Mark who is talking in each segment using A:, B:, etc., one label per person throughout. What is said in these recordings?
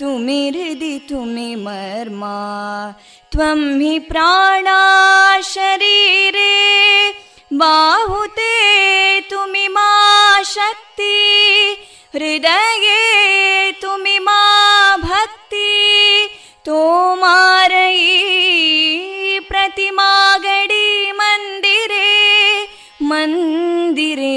A: तुमि हृदि तुमि मर्मा त्वं हि प्राणा शरीरे बाहुते तुमि मा शक्ति हृदये तुमि मा भक्ति तोमारयी प्रतिमागडी मन्दिरे मन्दिरे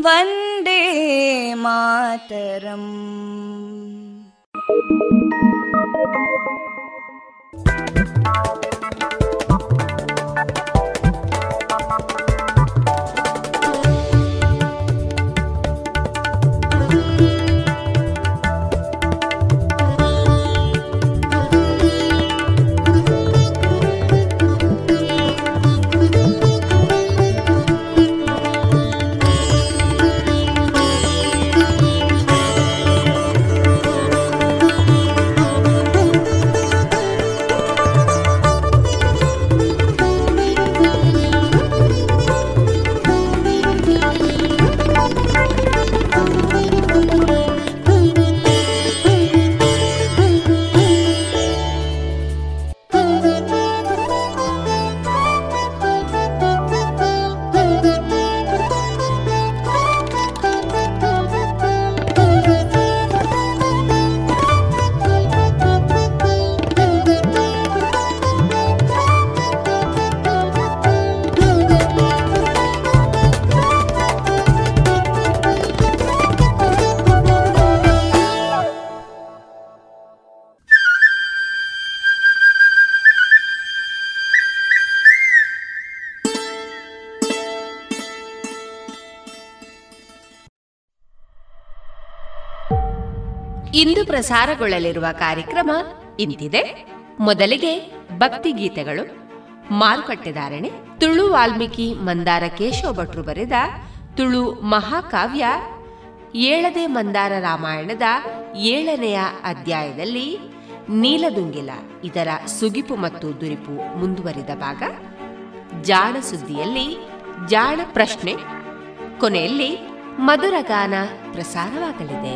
A: वन्दे मातरम्
B: ಇಂದು ಪ್ರಸಾರಗೊಳ್ಳಲಿರುವ ಕಾರ್ಯಕ್ರಮ ಇಂತಿದೆ. ಮೊದಲಿಗೆ ಭಕ್ತಿ ಗೀತೆಗಳು ಮಾರುಕಟ್ಟೆದಾರಣೆ ತುಳು ವಾಲ್ಮೀಕಿ ಮಂದಾರ ಕೇಶವ ಭಟ್ರು ಬರೆದ ತುಳು ಮಹಾಕಾವ್ಯ, ಏಳದೆ ಮಂದಾರ ರಾಮಾಯಣದ ಏಳನೆಯ ಅಧ್ಯಾಯದಲ್ಲಿ ನೀಲದುಂಗಿಲ, ಇದರ ಸುಗಿಪು ಮತ್ತು ದುರಿಪು ಮುಂದುವರಿದ ಭಾಗ. ಜಾಣ ಸುದ್ದಿಯಲ್ಲಿ ಜಾಣ ಪ್ರಶ್ನೆ, ಕೊನೆಯಲ್ಲಿ ಮಧುರಗಾನ ಪ್ರಸಾರವಾಗಲಿದೆ.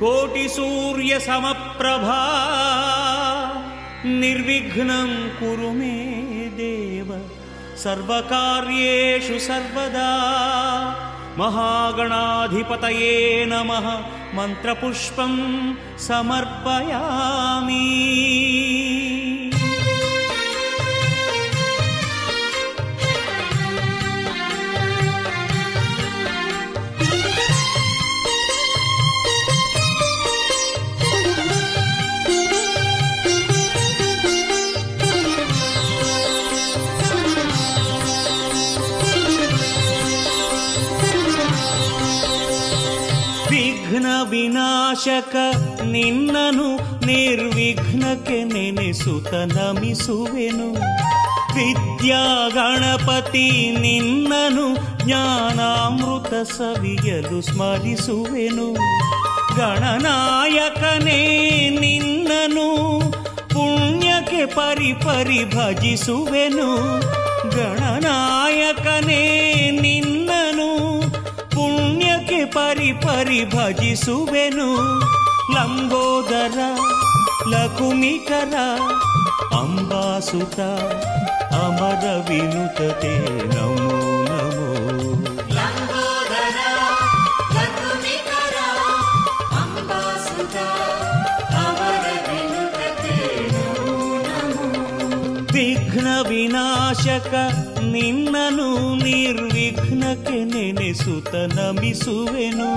C: कोटिसूर्यसमप्रभा। निर्विघ्नं कुरु मे देव। सर्वकार्येषु सर्वदा। महागणाधिपतये नमः। मन्त्रपुष्पं समर्पयामि ವಿನಾಶಕ ನಿನ್ನನು ನಿರ್ವಿಘ್ನಕ್ಕೆ ನೆನೆಸುತ್ತ ನಮಿಸುವೆನು. ವಿದ್ಯಾ ಗಣಪತಿ ನಿನ್ನನು ಜ್ಞಾನಾಮೃತ ಸವಿಯಲು ಸ್ಮರಿಸುವೆನು. ಗಣನಾಯಕನೇ, ನಿನ್ನನು ಪುಣ್ಯಕ್ಕೆ ಪರಿ ಪರಿ ಭಜಿಸುವೆನು ಗಣನಾಯಕನೇ, ನಿನ್ನ ಪರಿ ಪರಿ ಭಜಿಸುವೆನು ಲಂಬೋದರ ಲಕುಮಿಕರ ಅಂಬಾಸುತ ಅಮರ ವಿನುತತೆ ನಮೋ ನಮೋ ವಿಘ್ನ ವಿನಾಶಕ ನಿನ್ನನು ನಿರ್ವಿಘ್ನಕ್ಕೆ ನೆನೆಸುತ್ತ ನಮಿಸುವೆನು.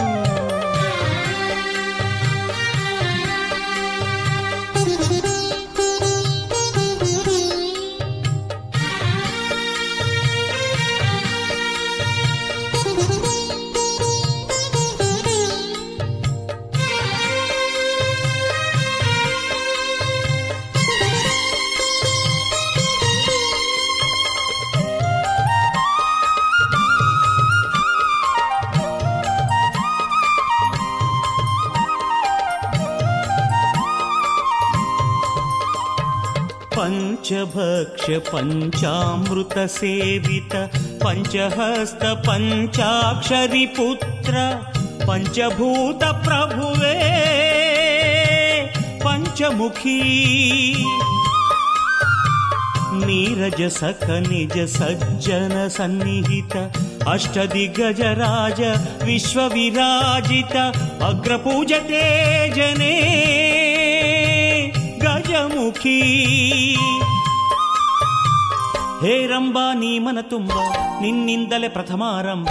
C: पञ्चामृतसेवित पञ्चहस्त पञ्चाक्षरीपुत्र पञ्चभूतप्रभुवे पञ्चमुखी। नीरज सखनिज सज्जनसन्निधित अष्टदिग्गज राज विश्वविराजित अग्रपूजते जने गजमुखी। ಹೇರಂಬ ನೀ ಮನ ತುಂಬ ನಿನ್ನಿಂದಲೇ ಪ್ರಥಮಾರಂಭ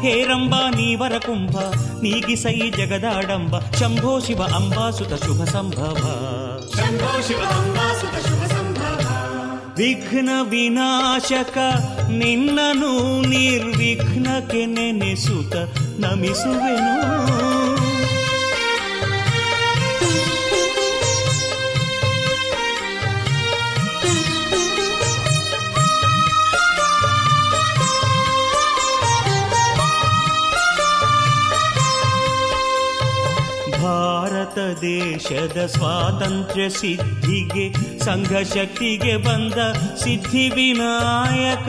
C: ಹೇರಂಬ ನೀ ವರಕುಂಭ ನೀಗಿಸೈ ಜಗದಾಡಂಬ. ಶಂಭೋ ಶಿವ ಅಂಬಾಸುತ ಶುಭ ಸಂಭವ. ವಿಘ್ನ ವಿನಾಶಕ ನಿನ್ನನು ನಿರ್ವಿಘ್ನಕ್ಕೆ ನೆನೆಸುತ್ತ ನಮಿಸುವೆನು. ದೇಶದ ಸ್ವಾತಂತ್ರ್ಯ ಸಿದ್ಧಿಗೆ, ಸಂಘ ಶಕ್ತಿಗೆ ಬಂದ ಸಿದ್ಧಿ ವಿನಾಯಕ.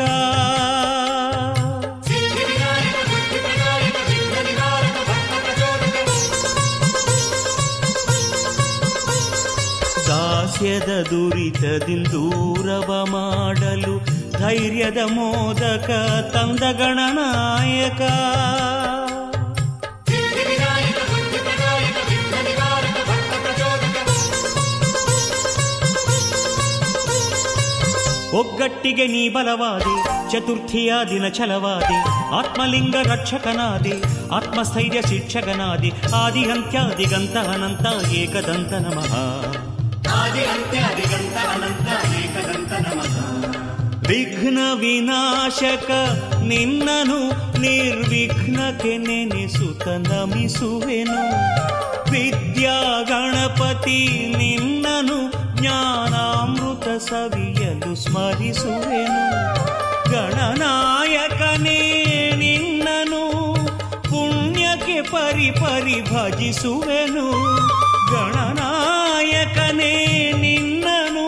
C: ದಾಸ್ಯದ ದುರಿತದಿಂದೂರವ ಮಾಡಲು ಧೈರ್ಯದ ಮೋದಕ ತಂದ ಗಣನಾಯಕ ಒಗ್ಗಟ್ಟಿಗೆ ನೀ ಬಲವಾದಿ, ಚತುರ್ಥಿಯ ದಿನ ಛಲವಾದೆ, ಆತ್ಮಲಿಂಗ ರಕ್ಷಕನಾದೆ, ಆತ್ಮಸ್ಥೈರ್ಯ ಶಿಕ್ಷಕನಾದೆ ಆದಿ ಅಂತ್ಯಾದಿಗಂತ ಅನಂತ ಏಕದಂತ ನಮಃ. ವಿಘ್ನ ವಿನಾಶಕ ನಿನ್ನನು ನಿರ್ವಿಘ್ನಕ್ಕೆ ನೆನೆಸುತ್ತ ನಮಿಸುವೆನು. ವಿದ್ಯಾ ಗಣಪತಿ ನಿನ್ನನು ಜ್ಞಾನಾಮೃತ ಸವಿಯಲು ಸ್ಮರಿಸುವೆನು ಗಣನಾಯಕನೇ ನಿನ್ನನು ಪುಣ್ಯಕ್ಕೆ ಪರಿ ಪರಿ ಭಜಿಸುವೆನು ಗಣನಾಯಕನೇ ನಿನ್ನನು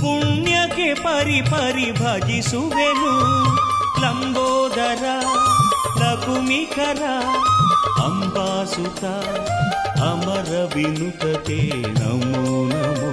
C: ಪುಣ್ಯಕ್ಕೆ ಪರಿ ಪರಿ ಭಜಿಸುವೆನು ಲಂಬೋದರ ಲಘುಮಿಕರ ಅಂಬಾಸುತ ಅಮರ ವಿನುತತೆ ನಮೋ ನಮೋ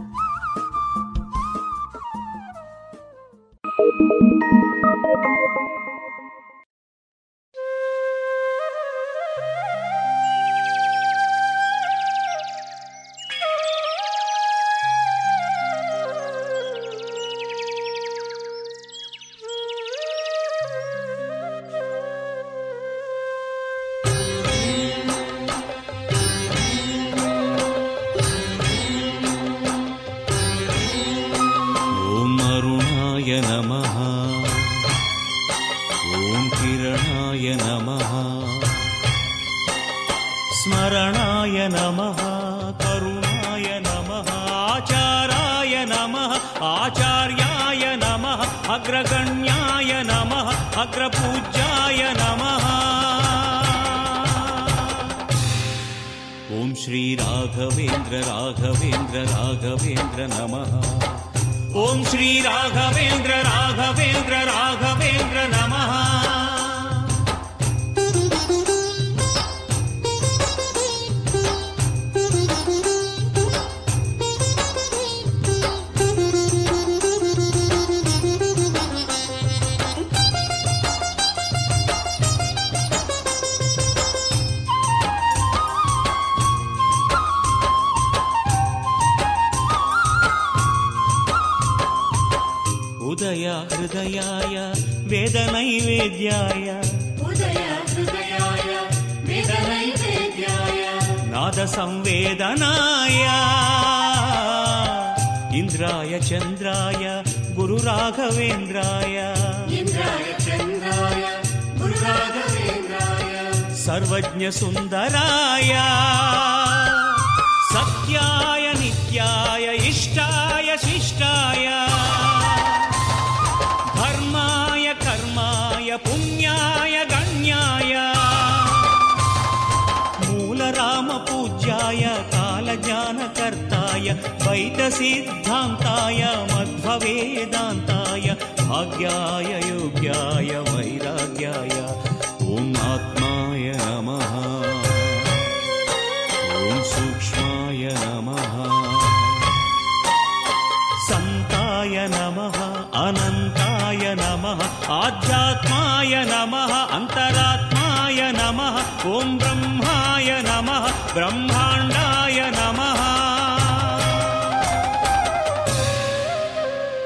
C: ब्रह्माण्डाय नमः।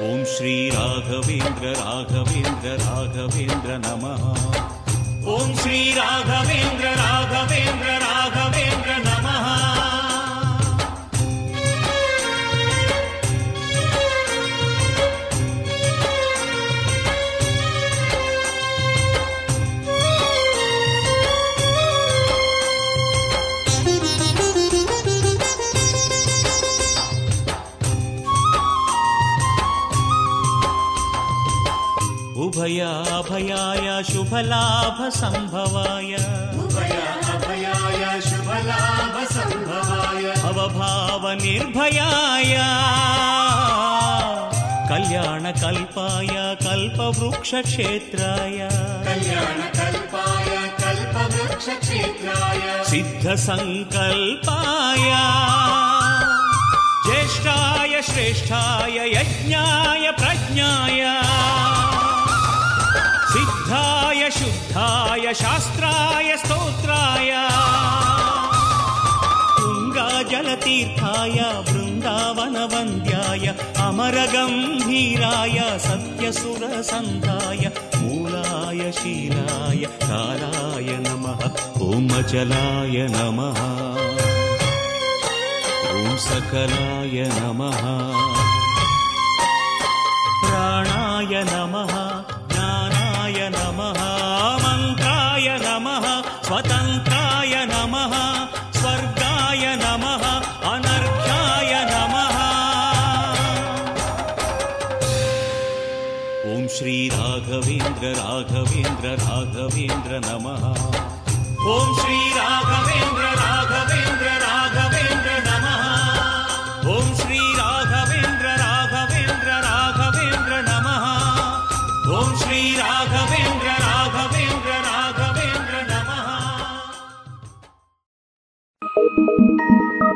C: ॐ श्रीराघवेन्द्र राघवेन्द्र राघवेन्द्र नमः। ॐ श्रीराघवेन्द्र राघवेन्द्र राघवेन्द्र याभयाय शुभलाभसंभवाय शुभलाभसंभवाय भवभावनिर्भयाय कल्याणकल्पाय कल्पवृक्षेत्राय कल्याणकल्पाय कल्पवृक्षेत्राय सिद्धसङ्कल्पाय ज्येष्ठाय श्रेष्ठाय यज्ञाय प्रज्ञाय। सिद्धाय शुद्धाय शास्त्राय स्तोत्राय। तुङ्गाजलतीर्थाय बृन्दावनवन्द्याय अमरगम्भीराय सत्यसुरसन्धाय मूलाय शीलाय कालाय नमः ॐ अचलाय नमः सकलाय नमः। प्राणाय नमः नमः। मन्त्राय नमः। स्वतन्त्राय नमः। स्वर्गाय नमः। अनर्घ्याय नमः। ॐ श्रीराघवेन्द्र राघवेन्द्र राघवेन्द्र नमः। ॐ श्रीराघवेन्द्र राघवेन्द्र राघवेन्द्र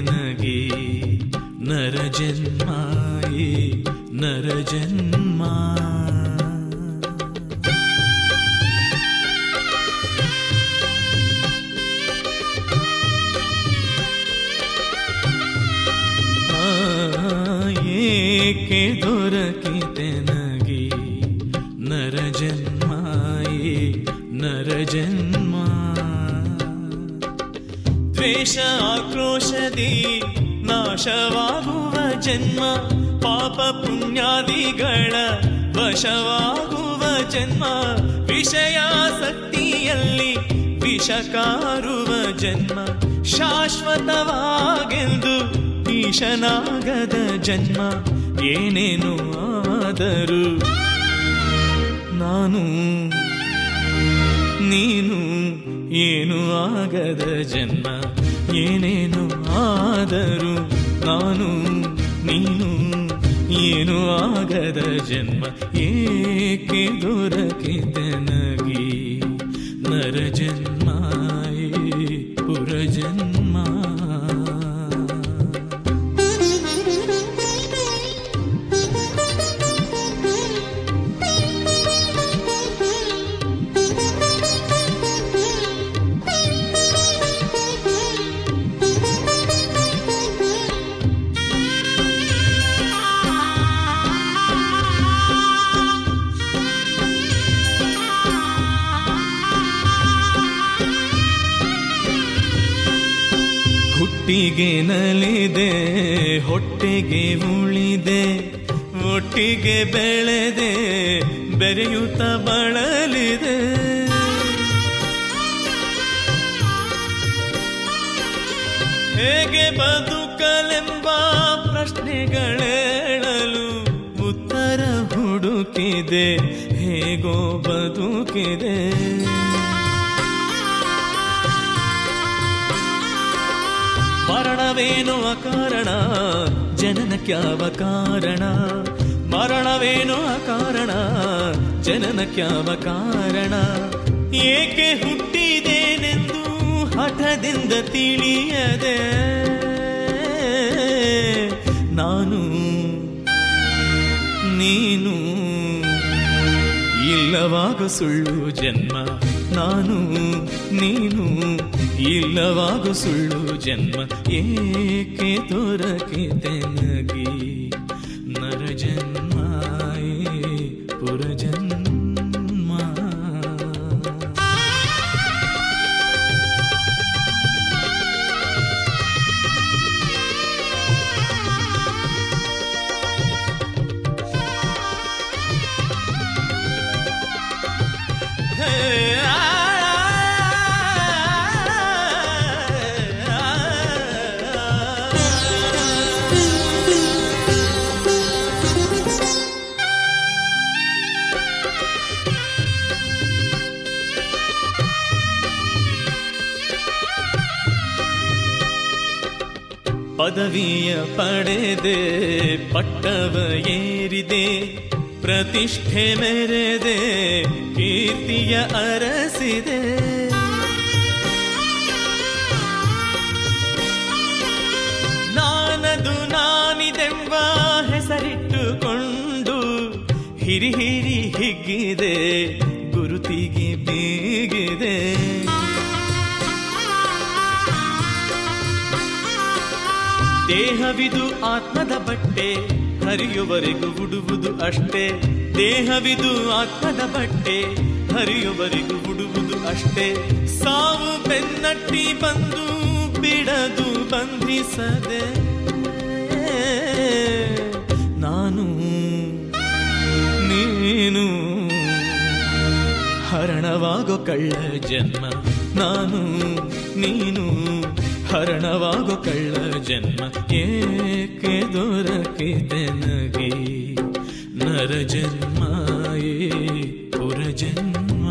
D: ನಗೆ ನರ ಜನ್ಮಾಯೇ ದ್ವೇಷ ಆಕ್ರೋಶದಿ ನಾಶವಾಗುವ ಜನ್ಮ, ಪಾಪ ಪುಣ್ಯಾದಿಗಳ ವಶವಾಗುವ ಜನ್ಮ, ವಿಷಯಾಸಕ್ತಿಯಲ್ಲಿ ವಿಷಕಾರುವ ಜನ್ಮ, ಶಾಶ್ವತವಾಗೆಂದು ಈಶನಾಗದ ಜನ್ಮ, ಏನೇನು ಆದರೂ ನಾನು, ನೀನು, ಏನು ಆಗದ ಜನ್ಮ. ಏನೇನು ಆದರೂ ನಾನು ನೀನು ಏನು ಆಗದ ಜನ್ಮ ಏಕೆ ದೊರಕಿದೆ ನಗಿ ಹುಟ್ಟಿಗೆ ನಲಿದೆ, ಹೊಟ್ಟೆಗೆ ಉಳಿದೆ, ಒಟ್ಟಿಗೆ ಬೆಳೆದೆ, ಬೆರೆಯುತ್ತ ಬಳಲಿದೆ. ಹೇಗೆ ಬದುಕಲೆಂಬ ಪ್ರಶ್ನೆಗಳೇಳಲು ಉತ್ತರ ಹುಡುಕಿದೆ, ಹೇಗೋ ಬದುಕಿದೆ. ಮರಣವೇನು ಅಕಾರಣ ಜನನಕ್ಯಾವ ಕಾರಣ. ಮರಣವೇನು ಅಕಾರಣ ಜನನಕ್ಯಾವ ಕಾರಣ. ಏಕೆ ಹುಟ್ಟಿದೇನೆಂದು ಹಠದಿಂದ ತಿಳಿಯದೆ, ನಾನು, ನೀನು. ಇಲ್ಲವಾಗ ಸುಳ್ಳು ಜನ್ಮ, ನಾನು, ನೀನು. ಇಲ್ಲವಾಗ ಸುಳ್ಳು ಜನ್ಮ ಏಕೆ ತೋರಕೆ ನಗಿ? ಪದವಿಯ ಪಡೆದೆ, ಪಟ್ಟವ ಏರಿದೆ, ಪ್ರತಿಷ್ಠೆ ಮೆರೆದೆ, ಕೀರ್ತಿಯ ಅರಸಿದೆ. ನಾನದು ನಾನಿದೆಂಬ ಹೆಸರಿಟ್ಟುಕೊಂಡು ಹಿರಿ ಹಿರಿ ಹಿಗ್ಗಿದೆ, ಗುರುತಿಗೆ ಬೀಗಿದೆ. ದೇಹವಿದು ಆತ್ಮದ ಬಟ್ಟೆ ಹರಿಯುವರೆಗೂ ಉಡುವುದು ಅಷ್ಟೇ. ದೇಹವಿದು ಆತ್ಮದ ಬಟ್ಟೆ ಹರಿಯುವರೆಗೂ ಉಡುವುದು ಅಷ್ಟೇ. ಸಾವು ಬೆನ್ನಟ್ಟಿ ಬಂದು ಬಿಡದು ಬಂಧಿಸದೆ. ನಾನು, ನೀನು, ಹರಣವಾಗೋ ಕಳ್ಳ ಜನ್ಮ, ನಾನು, ನೀನು ಹರಣವಾಗೋ ಕಳ್ಳ ಜನ್ಮ ಏಕೆ ದೊರಕಿದೆ ನಗೆ ನರ ಜನ್ಮ ಏ ಪುರ ಜನ್ಮ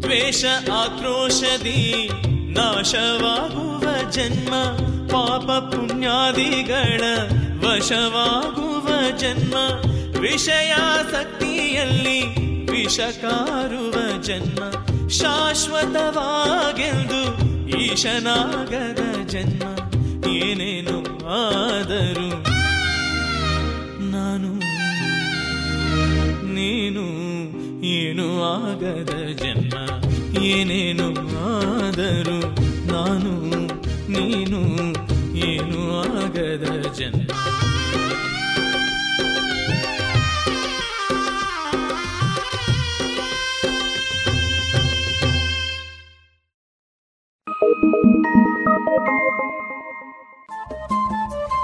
D: ದ್ವೇಷ ಆಕ್ರೋಶದಿ ನಾಶವಾಗುವ ಜನ್ಮ ಪಾಪ ಪುಣ್ಯಾದಿಗಳ ವಶವಾಗುವ ಜನ್ಮ ವಿಷಯಾಸಕ್ತಿಯಲ್ಲಿ ವಿಷಕಾರುವ ಜನ್ಮ ಶಾಶ್ವತವಾಗೆಂದು ಈಶನಾಗದ ಜನ್ಮ ಏನೇನು ಆದರೂ ನಾನು, ನೀನು, ಏನು ಆಗದ ಜನ್ಮ ಏನೇನು ಆದರೂ ನಾನು, ನೀನು, ಏನು ಆಗದ ಜನ್ಮ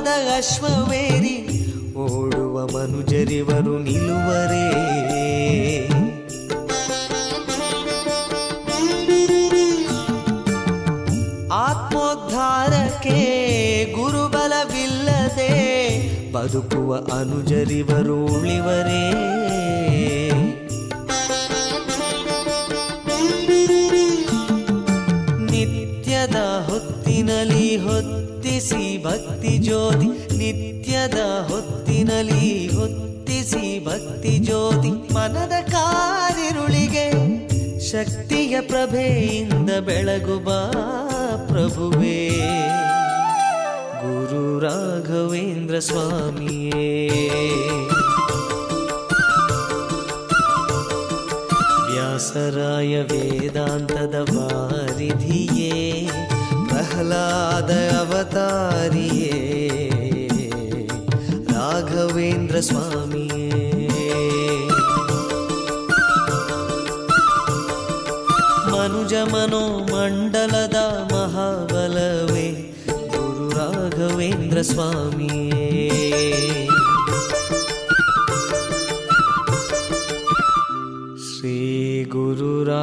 E: ಕಾಲದ ಅಶ್ವವೇರಿ ಓಡುವ ಮನುಜರಿವರು ನಿಲುವರೇ. ಆತ್ಮೋದ್ಧಾರಕ್ಕೆ ಗುರುಬಲವಿಲ್ಲದೆ ಬದುಕುವ ಅನುಜರಿವರು ಉಳಿವರೇ. ಭಕ್ತಿ ಜ್ಯೋತಿ, ನಿತ್ಯದ ಹೊತ್ತಿನಲಿ ಹೊತ್ತಿಸಿ ಭಕ್ತಿ ಜ್ಯೋತಿ, ಮನದ ಕಾರಿರುಳಿಗೆ ಶಕ್ತಿಯ ಪ್ರಭೆಯಿಂದ ಬಾ ಪ್ರಭುವೇ. ಗುರು ರಾಘವೇಂದ್ರ ಸ್ವಾಮಿಯೇ. ವ್ಯಾಸರಾಯ ವೇದಾಂತದ ವಾರಿಧಿಯೇ. दय अवतारि राघवेन्द्रस्वामी मनुजमनोमण्डलद महाबलवे गुरुराघवेन्द्रस्वामी श्री गुरुरा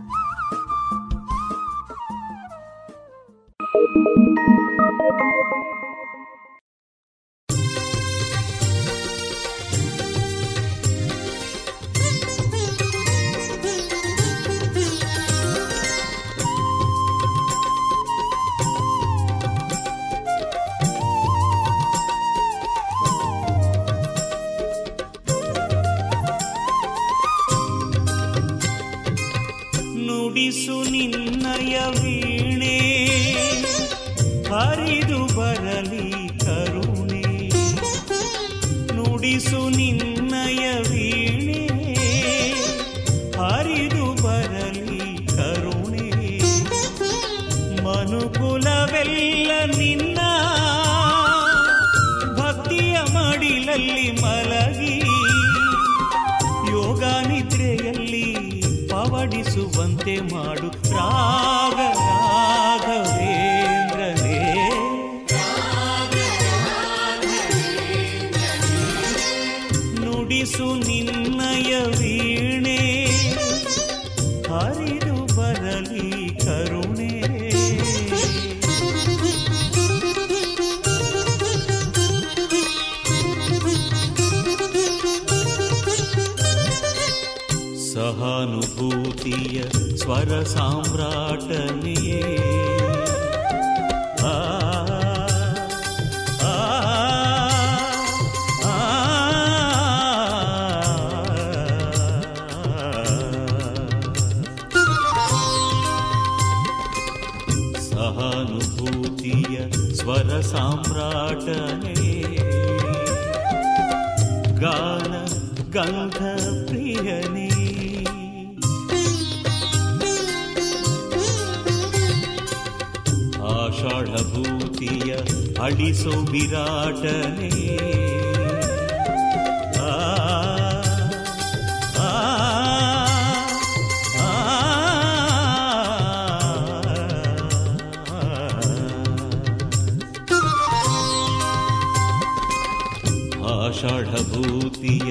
C: ಆಷಾಢಭೂತಿಯ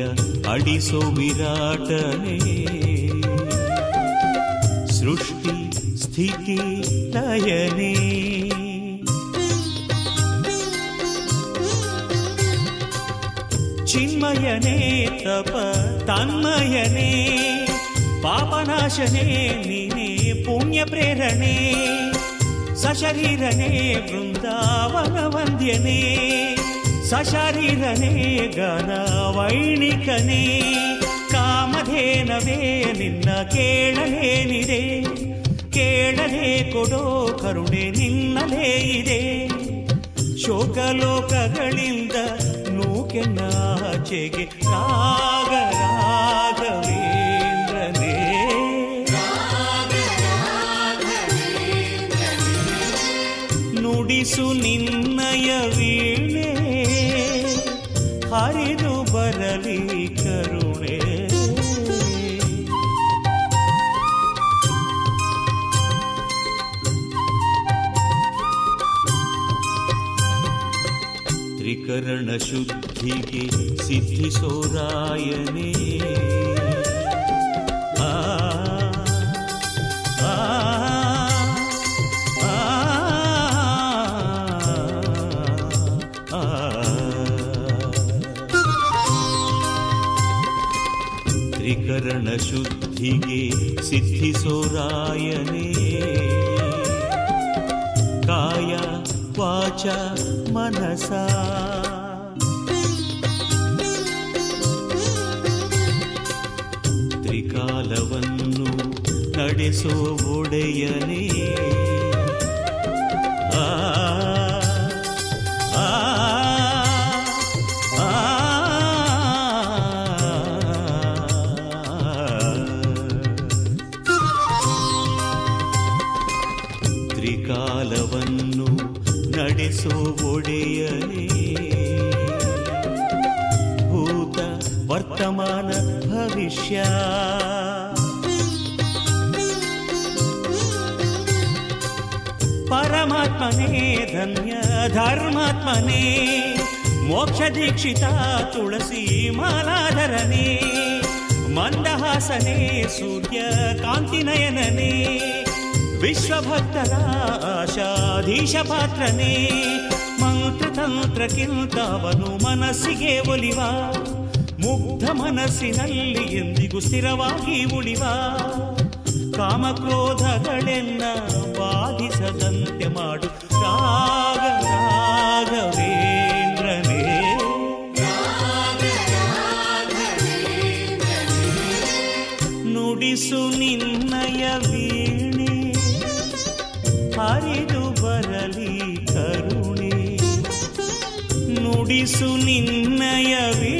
C: ಅಳಿಸೋ ವಿರಾಟನೇ ಸೃಷ್ಟಿ ಸ್ಥಿತಿ ಲಯನೇ ಚಿನ್ಮಯನೇ ತಪ ತನ್ಮಯನೇ ಪಾಪನಾಶನೇ ನೀನೇ ಪುಣ್ಯ ಪ್ರೇರಣೆ ಸಶರೀರನೇ ಬೃಂದಾವನ ವಂದ್ಯನೇ ಸಶರೀರನೇ ಗನ ವೈಣಿಕನೇ, ಕಾಮಧೇನವೇ ನಿನ್ನ ಕೇಳಲೇನಿದೆ ಕೇಳಲೇ ಕೊಡೋ ಕರುಣೆ ನಿನ್ನಲೇ ಇದೆ. ಶೋಕಲೋಕಗಳಿಂದ ನೂಕೆನಾಚೆಗೆ ರಾಗ, ರಾಘವೇಂದ್ರನೇ. ನುಡಿಸು ನಿನ್ನಯ ವೀಣೆ ಹರಿದು ಬರಲಿ ಕರುಣೆ. ತ್ರಿಕರಣ ಶುದ್ಧಿಗೆ ಸಿದ್ಧಿಸೋ ಶುದ್ಧಿಗೆ ಸಿದ್ಧಿಸೋರಾಯನೇ ಕಾಯ ವಾಚ ಮನಸ. ತ್ರಿಕಾಲವನ್ನು ನಡೆಸೋ ಒಡೆಯನೇ. ಭವಿಷ್ಯ ಪರಮಾತ್ಮನೇ ಧನ್ಯ ಧರ್ಮಾತ್ಮನೇ ಮೋಕ್ಷ ದೀಕ್ಷಿತ ತುಳಸಿ ಮಾಲಾಧರನೇ ಮಂದಹಾಸನೇ ಸೂರ್ಯ ಕಾಂತಿನಯನನೇ ವಿಶ್ವಭಕ್ತರ ಆಶಾಧೀಶ ಪಾತ್ರನೇ ಮಂತ್ರತಂತ್ರಕ್ಕಿಂತ ಅವನು ಮನಸ್ಸಿಗೆ ಒಲಿವ ಮುಗ್ಧ ಮನಸ್ಸಿನಲ್ಲಿ ಎಂದಿಗೂ ಸ್ಥಿರವಾಗಿ ಉಳಿವ ಕಾಮಕ್ರೋಧಗಳೆನ್ನ ಬಾಧಿಸದಂತೆ ಮಾಡು. ರಾಗ, ರಾಘವೇಂದ್ರನೇ. ನುಡಿಸು ನಿನ್ನಯ ವೀಣೆ ಹರಿದು ಬರಲಿ ಕರುಣೆ. ನುಡಿಸು ನಿನ್ನಯ ವೀಣೆ.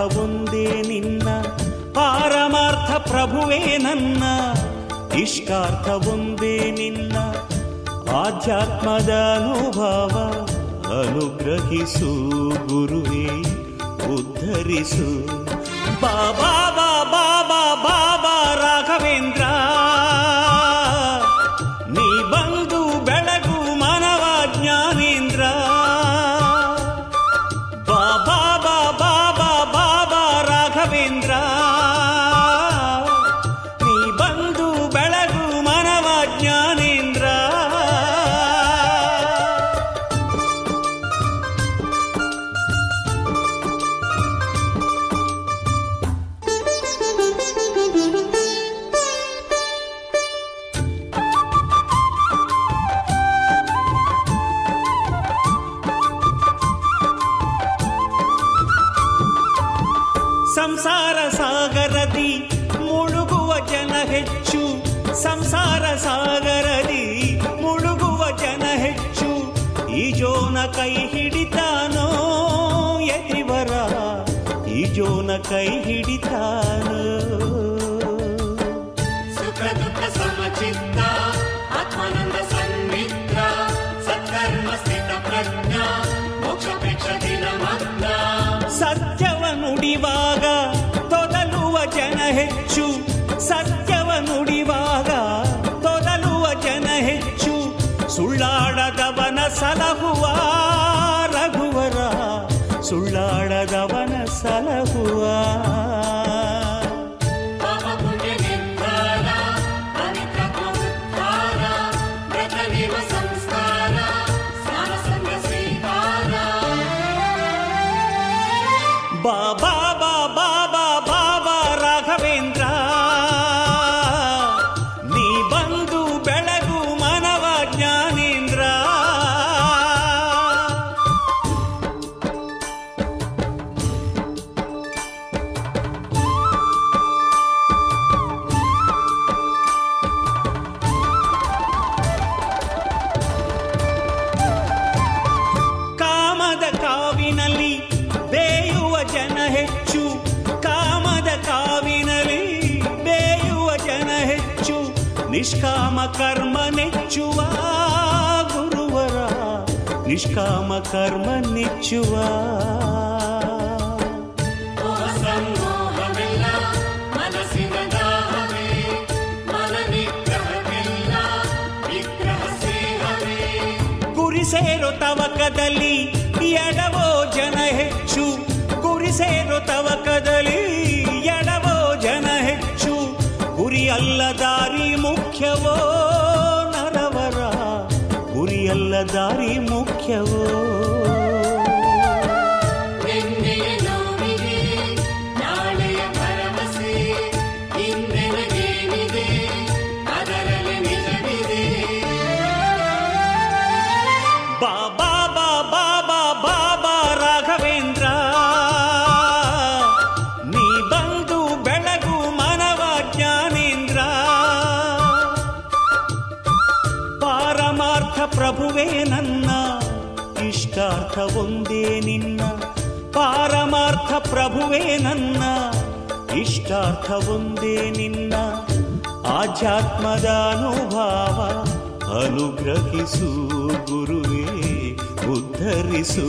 C: ಒಂದೇ ನಿನ್ನ ಪಾರಮಾರ್ಥ ಪ್ರಭುವೇ ನನ್ನ. ಇಷ್ಟಾರ್ಥ ಒಂದೇ ನಿನ್ನ ಆಧ್ಯಾತ್ಮದ ಅನುಭವ ಅನುಗ್ರಹಿಸು ಗುರುವೇ ಉದ್ಧರಿಸು. ಬಾಬಾ ಪ್ರಭುವೇ ನನ್ನ ಇಷ್ಟಾರ್ಥ ಒಂದೇ ನಿನ್ನ ಆಧ್ಯಾತ್ಮದ ಅನುಭಾವ ಅನುಗ್ರಹಿಸು ಗುರುವೇ ಉದ್ಧರಿಸು.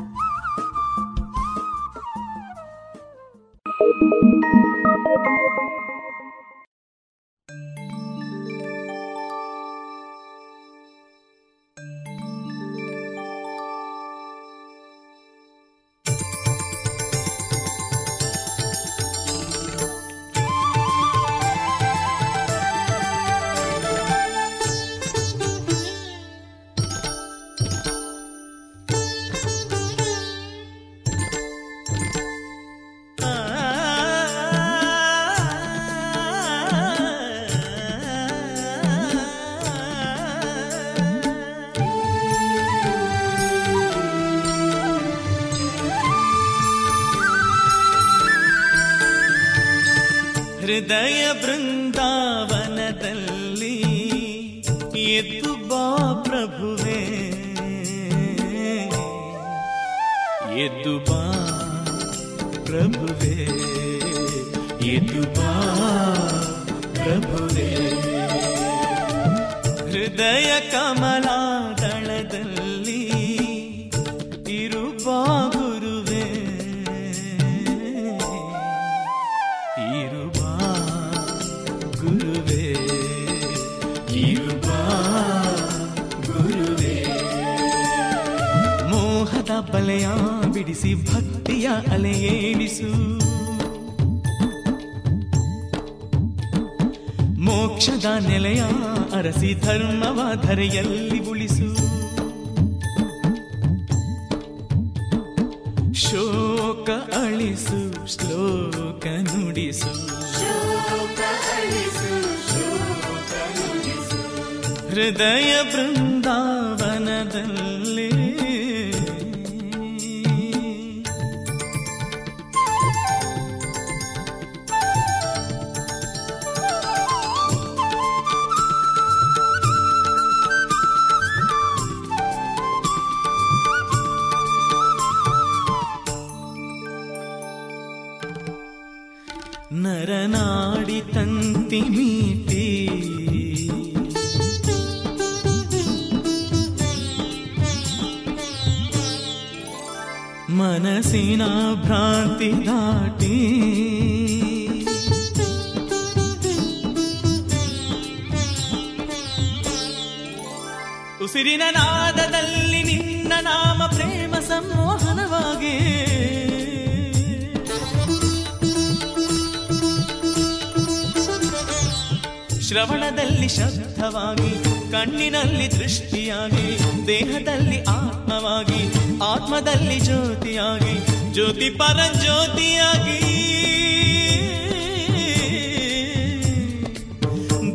F: ಶ್ರವಣದಲ್ಲಿ ಶಬ್ದವಾಗಿ ಕಣ್ಣಿನಲ್ಲಿ ದೃಷ್ಟಿಯಾಗಿ ದೇಹದಲ್ಲಿ ಆತ್ಮವಾಗಿ ಆತ್ಮದಲ್ಲಿ ಜ್ಯೋತಿಯಾಗಿ ಜ್ಯೋತಿ ಪರಂಜ್ಯೋತಿಯಾಗಿ.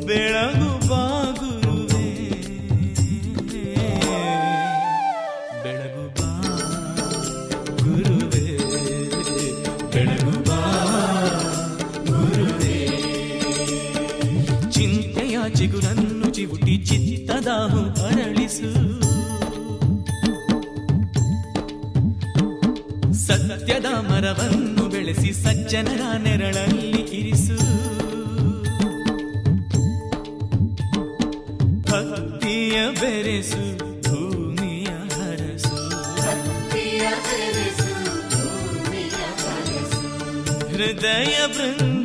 F: ಬೆಳಗು ಸತ್ಯದ ಮರವನ್ನು ಬೆಳೆಸಿ ಸಜ್ಜನರ ನೆರಳಲ್ಲಿ ಇರಿಸು. ಭಕ್ತಿಯ ಬೆರೆಸು ಭೂಮಿಯ ಹರಸು. ಹೃದಯ ಬೃಂದಾವನದಲ್ಲಿ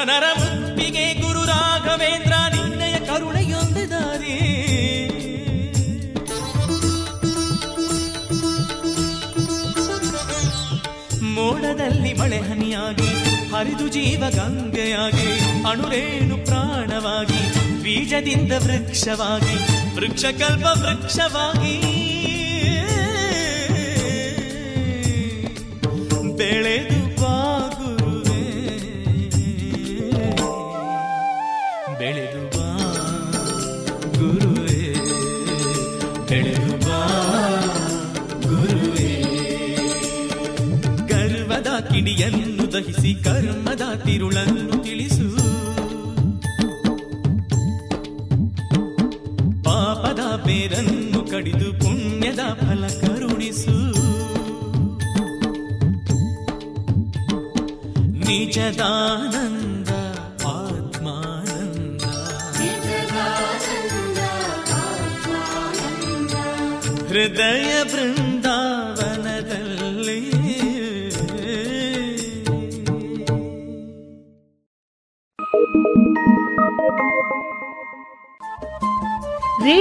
D: ಸುರನರ ಮುತ್ತಿಗೆ ಗುರು ರಾಘವೇಂದ್ರ, ನಿನ್ನಯ ಕರುಣೆಯೊಂದು ದಾರಿ. ಮೋಡದಲ್ಲಿ ಮಳೆ ಹನಿಯಾಗಿ, ಹರಿದು ಜೀವ ಗಂಗೆಯಾಗಿ, ಅಣುರೇಣು ಪ್ರಾಣವಾಗಿ, ಬೀಜದಿಂದ ವೃಕ್ಷವಾಗಿ, ವೃಕ್ಷಕಲ್ಪ ವೃಕ್ಷವಾಗಿ. ದಹಿಸಿ ಕರ್ಮದ ತಿರುಳನ್ನು ತಿಳಿಸು ಪಾಪದ ಬೇರನ್ನು ಕಡಿದು ಪುಣ್ಯದ ಫಲ ಕರುಣಿಸು ನಿಜದಾನಂದ ಆತ್ಮಾನಂದ ಹೃದಯ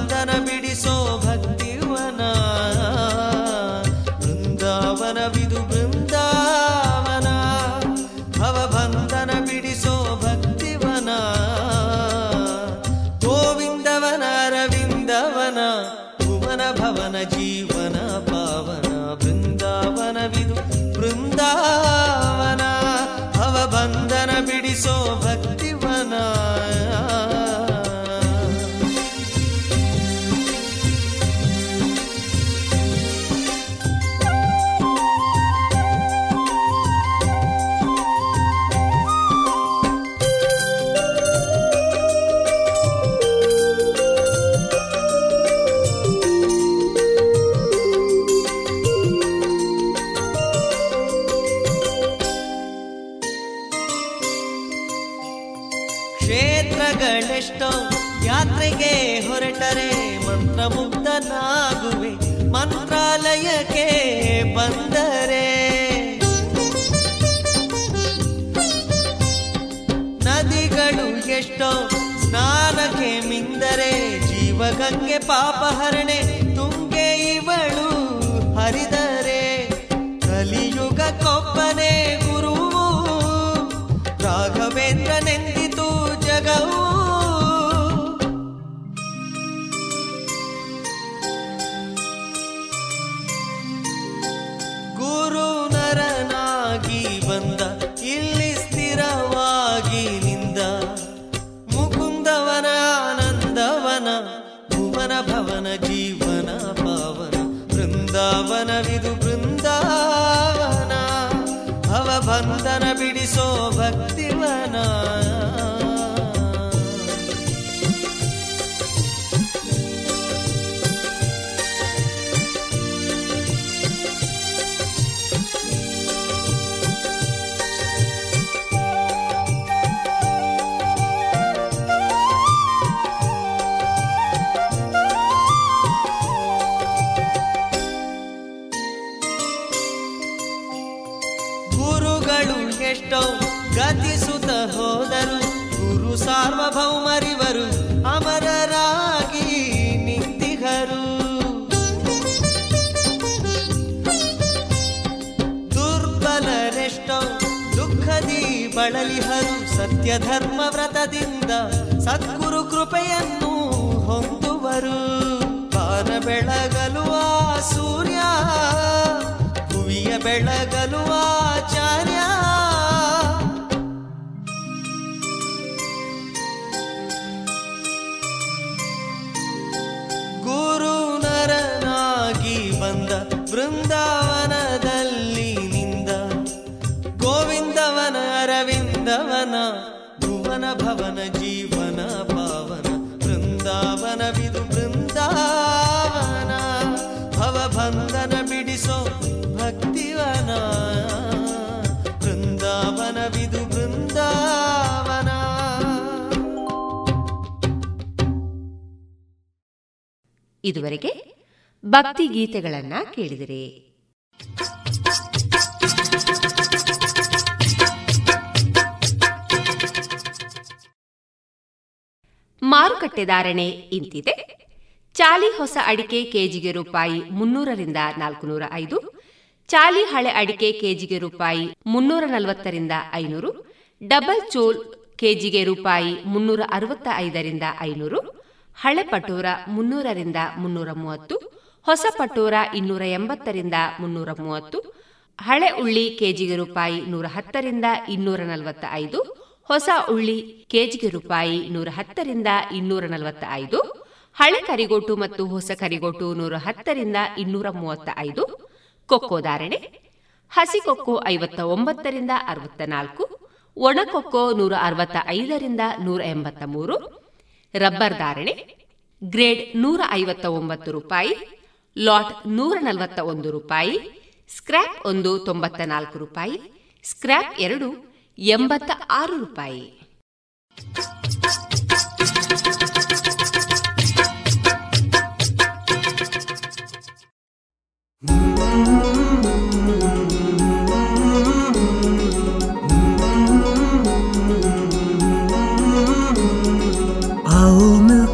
G: ಭವಬಂಧನ ಬಿಡಿಸೋ ಭಕ್ತಿವನ गंगे पाप हरणे ಬಿಡಿಸೋ ಭಕ್ತಿವನ ಸತ್ಯ ಧರ್ಮ ವ್ರತದಿಂದ ಸದ್ಗುರು ಕೃಪೆಯನ್ನು ಹೊಂದುವರು. ಬಾನ ಬೆಳಗಲು ಆ ಸೂರ್ಯ ಭುವಿಯ ಬೆಳಗಲು ಆಚಾರ್ಯ.
B: ಇದುವರೆಗೆ ಭಕ್ತಿ ಗೀತೆಗಳನ್ನ ಕೇಳಿದಿರಿ. ಮಾರುಕಟ್ಟೆ ಧಾರಣೆ ಇಂತಿದೆ. ಚಾಲಿ ಹೊಸ ಅಡಿಕೆ ಕೆಜಿಗೆ ರೂಪಾಯಿ ಮುನ್ನೂರರಿಂದ ನಾಲ್ಕುನೂರ ಐದು, ಚಾಲಿ ಹಳೆ ಅಡಿಕೆ ಕೆಜಿಗೆ ರೂಪಾಯಿ ಮುನ್ನೂರ ನಲವತ್ತರಿಂದ ಐನೂರು, ಡಬಲ್ ಚೋಲ್ ಕೆಜಿಗೆ ರೂಪಾಯಿ ಮುನ್ನೂರ ಅರವತ್ತ ಐದರಿಂದ ಐನೂರು ಹಳೆ ಪಟೋರ ಮುನ್ನೂರರಿಂದ ಮುನ್ನೂರ ಮೂವತ್ತು ಹೊಸ ಪಟೋರ ಇನ್ನೂರ ಎಂಬತ್ತರಿಂದ ಮುನ್ನೂರ ಮೂವತ್ತು ಹಳೆ ಉಳ್ಳಿ ಕೆಜಿಗೆ ರೂಪಾಯಿ ನೂರ ಹತ್ತರಿಂದ ಇನ್ನೂರ ನಲವತ್ತ ಐದು ಹೊಸ ಉಳ್ಳಿ ಕೆಜಿಗೆ ರೂಪಾಯಿ ನೂರ ಹತ್ತರಿಂದ ಇನ್ನೂರ ನಲವತ್ತ ಐದು ಹಳೆ ಕರಿಗೋಟು ಮತ್ತು ಹೊಸ ಕರಿಗೋಟು ನೂರ ಹತ್ತರಿಂದ ಇನ್ನೂರ ಮೂವತ್ತ ಐದು ಕೊಕ್ಕೋ ಧಾರಣೆ, ಹಸಿ ಕೊಕ್ಕೋ ಐವತ್ತ ಒಂಬತ್ತರಿಂದ ಅರವತ್ತ ನಾಲ್ಕು ಒಣಕೊಕ್ಕೋ ನೂರ ಅರವತ್ತ ಐದರಿಂದ ನೂರ ಎಂಬತ್ತ ಮೂರು ರಬ್ಬರ್ ಧಾರಣೆ, ಗ್ರೇಡ್ ನೂರ ಐವತ್ತ ಒಂಬತ್ತು ರೂಪಾಯಿ, ಲಾಟ್ ನೂರ ನಲವತ್ತ ಒಂದು ರೂಪಾಯಿ, ಸ್ಕ್ರ್ಯಾಪ್ ಒಂದು ತೊಂಬತ್ತ ನಾಲ್ಕು ರೂಪಾಯಿ, ಸ್ಕ್ರ್ಯಾಪ್ ಎರಡು ಎಂಬತ್ತ ಆರು ರೂಪಾಯಿ.
H: आओ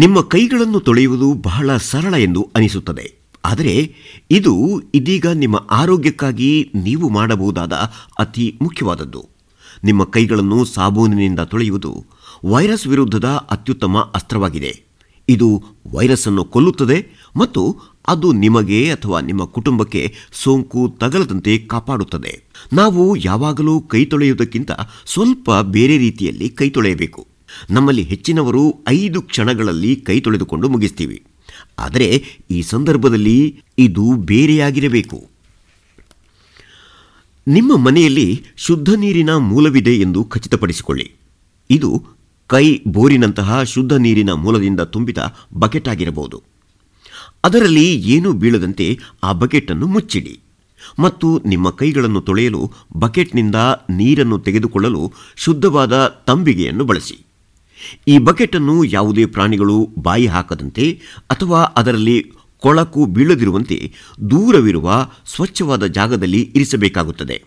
I: ನಿಮ್ಮ ಕೈಗಳನ್ನು ತೊಳೆಯುವುದು ಬಹಳ ಸರಳ ಎಂದು ಅನಿಸುತ್ತದೆ. ಆದರೆ ಇದು ಇದೀಗ ನಿಮ್ಮ ಆರೋಗ್ಯಕ್ಕಾಗಿ ನೀವು ಮಾಡಬಹುದಾದ ಅತಿ ಮುಖ್ಯವಾದದ್ದು. ನಿಮ್ಮ ಕೈಗಳನ್ನು ಸಾಬೂನಿನಿಂದ ತೊಳೆಯುವುದು ವೈರಸ್ ವಿರುದ್ಧದ ಅತ್ಯುತ್ತಮ ಅಸ್ತ್ರವಾಗಿದೆ. ಇದು ವೈರಸ್ ಅನ್ನು ಕೊಲ್ಲುತ್ತದೆ ಮತ್ತು ಅದು ನಿಮಗೆ ಅಥವಾ ನಿಮ್ಮ ಕುಟುಂಬಕ್ಕೆ ಸೋಂಕು ತಗಲದಂತೆ ಕಾಪಾಡುತ್ತದೆ. ನಾವು ಯಾವಾಗಲೂ ಕೈ ತೊಳೆಯುವುದಕ್ಕಿಂತ ಸ್ವಲ್ಪ ಬೇರೆ ರೀತಿಯಲ್ಲಿ ಕೈ ತೊಳೆಯಬೇಕು. ನಮ್ಮಲ್ಲಿ ಹೆಚ್ಚಿನವರು ಐದು ಕ್ಷಣಗಳಲ್ಲಿ ಕೈ ತೊಳೆದುಕೊಂಡು ಮುಗಿಸ್ತೀವಿ. ಆದರೆ ಈ ಸಂದರ್ಭದಲ್ಲಿ ಇದು ಬೇರೆಯಾಗಿರಬೇಕು. ನಿಮ್ಮ ಮನೆಯಲ್ಲಿ ಶುದ್ಧ ನೀರಿನ ಮೂಲವಿದೆ ಎಂದು ಖಚಿತಪಡಿಸಿಕೊಳ್ಳಿ. ಇದು ಕೈ ಬೋರಿನಂತಹ ಶುದ್ಧ ನೀರಿನ ಮೂಲದಿಂದ ತುಂಬಿದ ಬಕೆಟ್ ಆಗಿರಬಹುದು. ಅದರಲ್ಲಿ ಏನೂ ಬೀಳದಂತೆ ಆ ಬಕೆಟನ್ನು ಮುಚ್ಚಿಡಿ. ಮತ್ತು ನಿಮ್ಮ ಕೈಗಳನ್ನು ತೊಳೆಯಲು ಬಕೆಟ್ನಿಂದ ನೀರನ್ನು ತೆಗೆದುಕೊಳ್ಳಲು ಶುದ್ಧವಾದ ತಂಬಿಗೆಯನ್ನು ಬಳಸಿ. ಈ ಬಕೆಟನ್ನು ಯಾವುದೇ ಪ್ರಾಣಿಗಳು ಬಾಯಿ ಹಾಕದಂತೆ ಅಥವಾ ಅದರಲ್ಲಿ ಕೊಳಕು ಬೀಳದಿರುವಂತೆ ದೂರವಿರುವ ಸ್ವಚ್ಛವಾದ ಜಾಗದಲ್ಲಿ ಇರಿಸಬೇಕಾಗುತ್ತದೆ.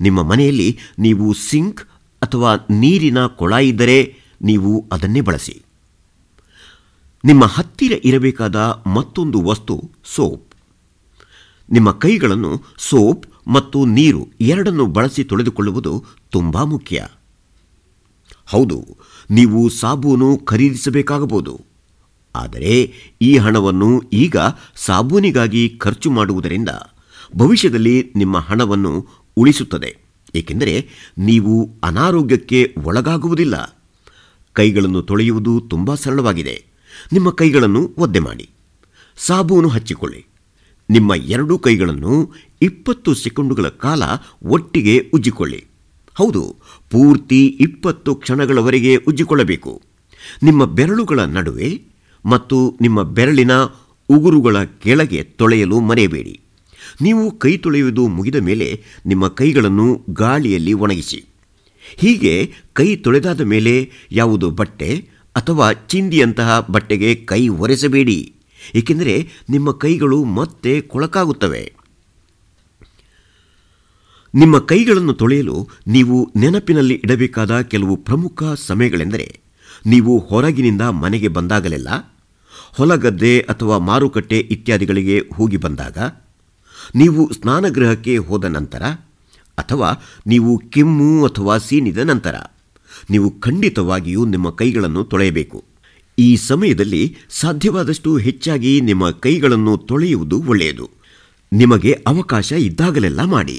I: ನಿಮ್ಮ ಮನೆಯಲ್ಲಿ ನೀವು ಸಿಂಕ್ ಅಥವಾ ನೀರಿನ ಕೊಳ ಇದ್ದರೆ ನೀವು ಅದನ್ನೇ ಬಳಸಿ. ನಿಮ್ಮ ಹತ್ತಿರ ಇರಬೇಕಾದ ಮತ್ತೊಂದು ವಸ್ತು ಸೋಪ್. ನಿಮ್ಮ ಕೈಗಳನ್ನು ಸೋಪ್ ಮತ್ತು ನೀರು ಎರಡನ್ನು ಬಳಸಿ ತೊಳೆದುಕೊಳ್ಳುವುದು ತುಂಬಾ ಮುಖ್ಯ. ಹೌದು ನೀವು ಸಾಬೂನು ಖರೀದಿಸಬೇಕಾಗಬಹುದು. ಆದರೆ ಈ ಹಣವನ್ನು ಈಗ ಸಾಬೂನಿಗಾಗಿ ಖರ್ಚು ಮಾಡುವುದರಿಂದ ಭವಿಷ್ಯದಲ್ಲಿ ನಿಮ್ಮ ಹಣವನ್ನು ಉಳಿಸುತ್ತದೆ. ಏಕೆಂದರೆ ನೀವು ಅನಾರೋಗ್ಯಕ್ಕೆ ಒಳಗಾಗುವುದಿಲ್ಲ. ಕೈಗಳನ್ನು ತೊಳೆಯುವುದು ತುಂಬ ಸರಳವಾಗಿದೆ. ನಿಮ್ಮ ಕೈಗಳನ್ನು ಒದ್ದೆ ಮಾಡಿ. ಸಾಬೂನು ಹಚ್ಚಿಕೊಳ್ಳಿ. ನಿಮ್ಮ ಎರಡೂ ಕೈಗಳನ್ನು ಇಪ್ಪತ್ತು ಸೆಕೆಂಡುಗಳ ಕಾಲ ಒಟ್ಟಿಗೆ ಉಜ್ಜಿಕೊಳ್ಳಿ. ಹೌದು ಪೂರ್ತಿ ಇಪ್ಪತ್ತು ಕ್ಷಣಗಳವರೆಗೆ ಉಜ್ಜಿಕೊಳ್ಳಬೇಕು. ನಿಮ್ಮ ಬೆರಳುಗಳ ನಡುವೆ ಮತ್ತು ನಿಮ್ಮ ಬೆರಳಿನ ಉಗುರುಗಳ ಕೆಳಗೆ ತೊಳೆಯಲು ಮರೆಯಬೇಡಿ. ನೀವು ಕೈ ತೊಳೆಯುವುದು ಮುಗಿದ ಮೇಲೆ ನಿಮ್ಮ ಕೈಗಳನ್ನು ಗಾಳಿಯಲ್ಲಿ ಒಣಗಿಸಿ. ಹೀಗೆ ಕೈ ತೊಳೆದಾದ ಮೇಲೆ ಯಾವುದು ಬಟ್ಟೆ ಅಥವಾ ಚಿಂದಿಯಂತಹ ಬಟ್ಟೆಗೆ ಕೈ ಒರೆಸಬೇಡಿ. ಏಕೆಂದರೆ ನಿಮ್ಮ ಕೈಗಳು ಮತ್ತೆ ಕೊಳಕಾಗುತ್ತವೆ. ನಿಮ್ಮ ಕೈಗಳನ್ನು ತೊಳೆಯಲು ನೀವು ನೆನಪಿನಲ್ಲಿ ಇಡಬೇಕಾದ ಕೆಲವು ಪ್ರಮುಖ ಸಮಯಗಳೆಂದರೆ, ನೀವು ಹೊರಗಿನಿಂದ ಮನೆಗೆ ಬಂದಾಗಲೆಲ್ಲ, ಹೊಲಗದ್ದೆ ಅಥವಾ ಮಾರುಕಟ್ಟೆ ಇತ್ಯಾದಿಗಳಿಗೆ ಹೋಗಿ ಬಂದಾಗ, ನೀವು ಸ್ನಾನಗೃಹಕ್ಕೆ ಹೋದ ನಂತರ ಅಥವಾ ನೀವು ಕೆಮ್ಮು ಅಥವಾ ಸೀನಿದ ನಂತರ, ನೀವು ಖಂಡಿತವಾಗಿಯೂ ನಿಮ್ಮ ಕೈಗಳನ್ನು ತೊಳೆಯಬೇಕು. ಈ ಸಮಯದಲ್ಲಿ ಸಾಧ್ಯವಾದಷ್ಟು ಹೆಚ್ಚಾಗಿ ನಿಮ್ಮ ಕೈಗಳನ್ನು ತೊಳೆಯುವುದು ಒಳ್ಳೆಯದು. ನಿಮಗೆ ಅವಕಾಶ ಇದ್ದಾಗಲೆಲ್ಲ ಮಾಡಿ.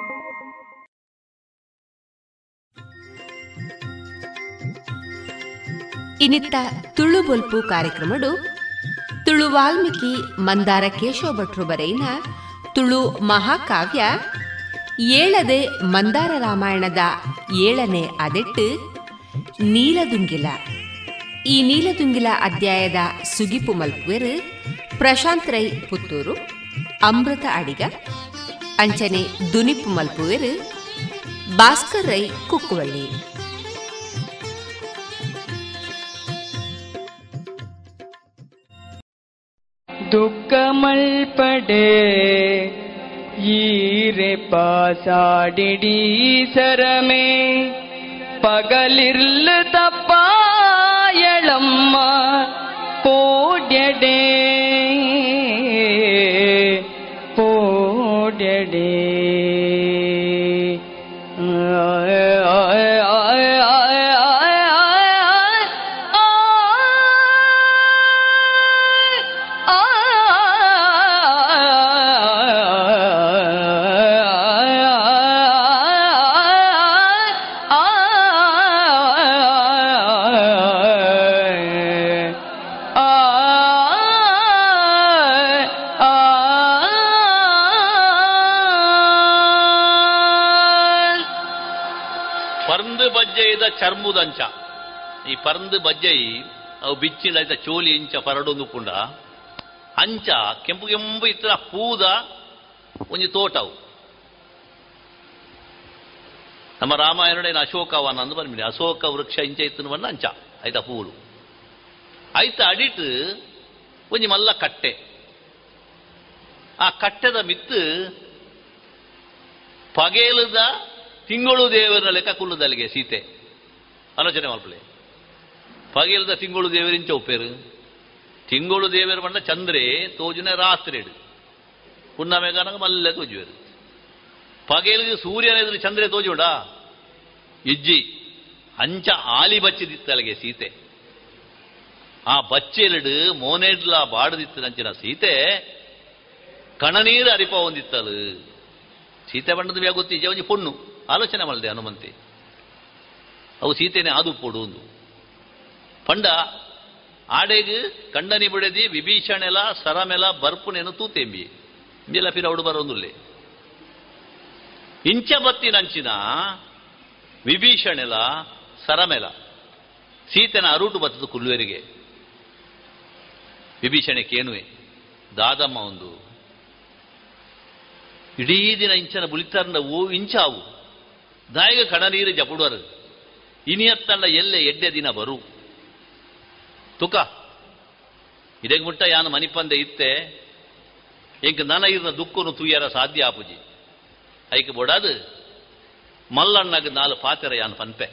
B: ಇನ್ನಿತ್ತ ತುಳು ಬೊಲ್ಪು ಕಾರ್ಯಕ್ರಮಡು ತುಳು ವಾಲ್ಮೀಕಿ ಮಂದಾರ ಕೇಶವ ಭಟ್ರು ಬರೆಯಿನ ತುಳು ಮಹಾಕಾವ್ಯ ಏಳದೆ ಮಂದಾರ ರಾಮಾಯಣದ ಏಳನೇ ಅದೆಟ್ಟು ನೀಲದುಂಗಿಲ. ಈ ನೀಲದುಂಗಿಲ ಅಧ್ಯಾಯದ ಸುಗಿಪು ಮಲ್ಪುವೆರು ಪ್ರಶಾಂತ್ ರೈ ಪುತ್ತೂರು, ಅಮೃತ ಅಡಿಗ, ಅಂಚನೆ ದುನಿಪು ಮಲ್ಪುವೆರು, ಭಾಸ್ಕರ್ ರೈ ಕುಕ್ಕುವಳ್ಳಿ.
J: ದುಃಖಮಲ್ಪಡೆ ಈರೆ ಪಾಸಾಡಿಡಿ ಸರಮೆ ಪಗಲಿರ್ಲ ತಪ್ಪ ಎಳಮ್ಮ ಪೋಡ್ಯಡೆ ಪೋಡ್ಯಡೆ
K: ಚರ್ಮುದಂಚ. ಈ ಪರಂದು ಬಜ್ಜೈ, ಅವು ಬಿಚ್ಚಿಂಡ ಚೋಲಿ ಇಂಚ, ಪರಡೊಂದು ಪುಂಡ. ಅಂಚ, ಕೆಂಪು ಕೆಂಪು ಇತ್ತರ ಪೂದ ಒಂಜಿ ತೋಟವು ನಮ್ಮ ರಾಮಾಯಣಡೇನ ಅಶೋಕವನ ಅಂದು ಬಂದ್ಬಿಡಿ ಅಶೋಕ ವೃಕ್ಷ ಇಂಚ ಇತ್ತು ಬಂದ ಅಂಚ ಐತ ಪೂಲು ಐತ ಅಡಿಟ್ ಒಂಜಿ ಮಲ್ಲ ಕಟ್ಟೆ. ಆ ಕಟ್ಟೆದ ಮಿತ್ತು ಪಗೇಲದ ತಿಂಗಳು ದೇವರ ಲೆಕ್ಕ ಕುಲ್ಲದಲ್ಲಿಗೆ ಸೀತೆ. ಆಲೋಚನೆ ಮಾಡ್ಕೊಳ್ಳಿ. ಪಗೇಲದ ತಿಂಗಳು ದೇವರಿಂಚ ಉಪ್ಪೇರು. ತಿಂಗಳು ದೇವರು ಬಂಡ ಚಂದ್ರೆ ತೋಜುನೆ ರಾತ್ರಿ ಹುಣ್ಣಮೆ ಕನಕ ಮಲ್ಲೆ ತೋಜುವೇರು. ಪಗೇಲಿಗೆ ಸೂರ್ಯನ ಎದುರು ಚಂದ್ರೆ ತೋಜುಡ. ಇಜ್ಜಿ, ಅಂಚ ಆಲಿ ಬಚ್ಚಿದಿತ್ತಲಗೆ ಸೀತೆ. ಆ ಬಚ್ಚೆಲಿಡು ಮೋನೆಡ್ಲ ಬಾಡದಿತ್ತಂಚಿನ ಸೀತೆ. ಕಣನೀರು ಅರಿಪ ಹೊಂದಿತ್ತಲು. ಸೀತೆ ಬಣ್ಣದ ಬ್ಯಾ ಗೊತ್ತಿಜ್ಜೆ ಒಂಜಿ ಆಲೋಚನೆ ಮಲ್ದೆ ಹನುಮಂತಿ. ಅವು ಸೀತೆನೆ ಆದು ಪೋಡು ಒಂದು ಪಂಡ ಆಡೆಗ್ ಕಂಡನಿ ಬಿಡದಿ ವಿಭೀಷಣೆಲ ಸರಮೆಲ ಬರ್ಪುನೆನು ತೂತೆಂಬಿ. ಇಂಜೆಲ್ಲ ಪಿರ ಅವಡು ಬರೋಂದುಲ್ಲೆ ಇಂಚ ಬತ್ತಿನಂಚಿನ ವಿಭೀಷಣೆಲ ಸರಮೆಲ. ಸೀತೆನ ಅರುಟು ಬತ್ತದು ಕುಲ್ವೇರಿಗೆ. ವಿಭೀಷಣೆ ಕೇನುವೆ ದಾದಮ್ಮ ಒಂದು. ಇಡೀ ದಿನ ಇಂಚನ ಬುಲಿತಾರ ಓ ಇಂಚಾವು. ದಾಯಿಗೆ ಕಣ ನೀರು ಜಪುಡರು ಇನಿಯತ್ತಂಡ ಎಲ್ಲೆ ಎಡ್ಡೆ ದಿನ ಬರು? ತುಕ. ಇದೇಗ್ ಮುಟ್ಟ ಯಾನು ಮನಿಪಂದೆ ಇತ್ತೆ? ಎಂಕ್ ನನ ಇರ್ನ ದುಃಖನು ತುಯ್ಯರ ಸಾಧ್ಯ ಆಪುಜಿ. ಐಕ್ ಬೋಡಾದು ಮಲ್ಲಣ್ಣಗ ನಾಲ್ ಪಾತೆರ ಯಾನ್ ಪನ್ಪೆ.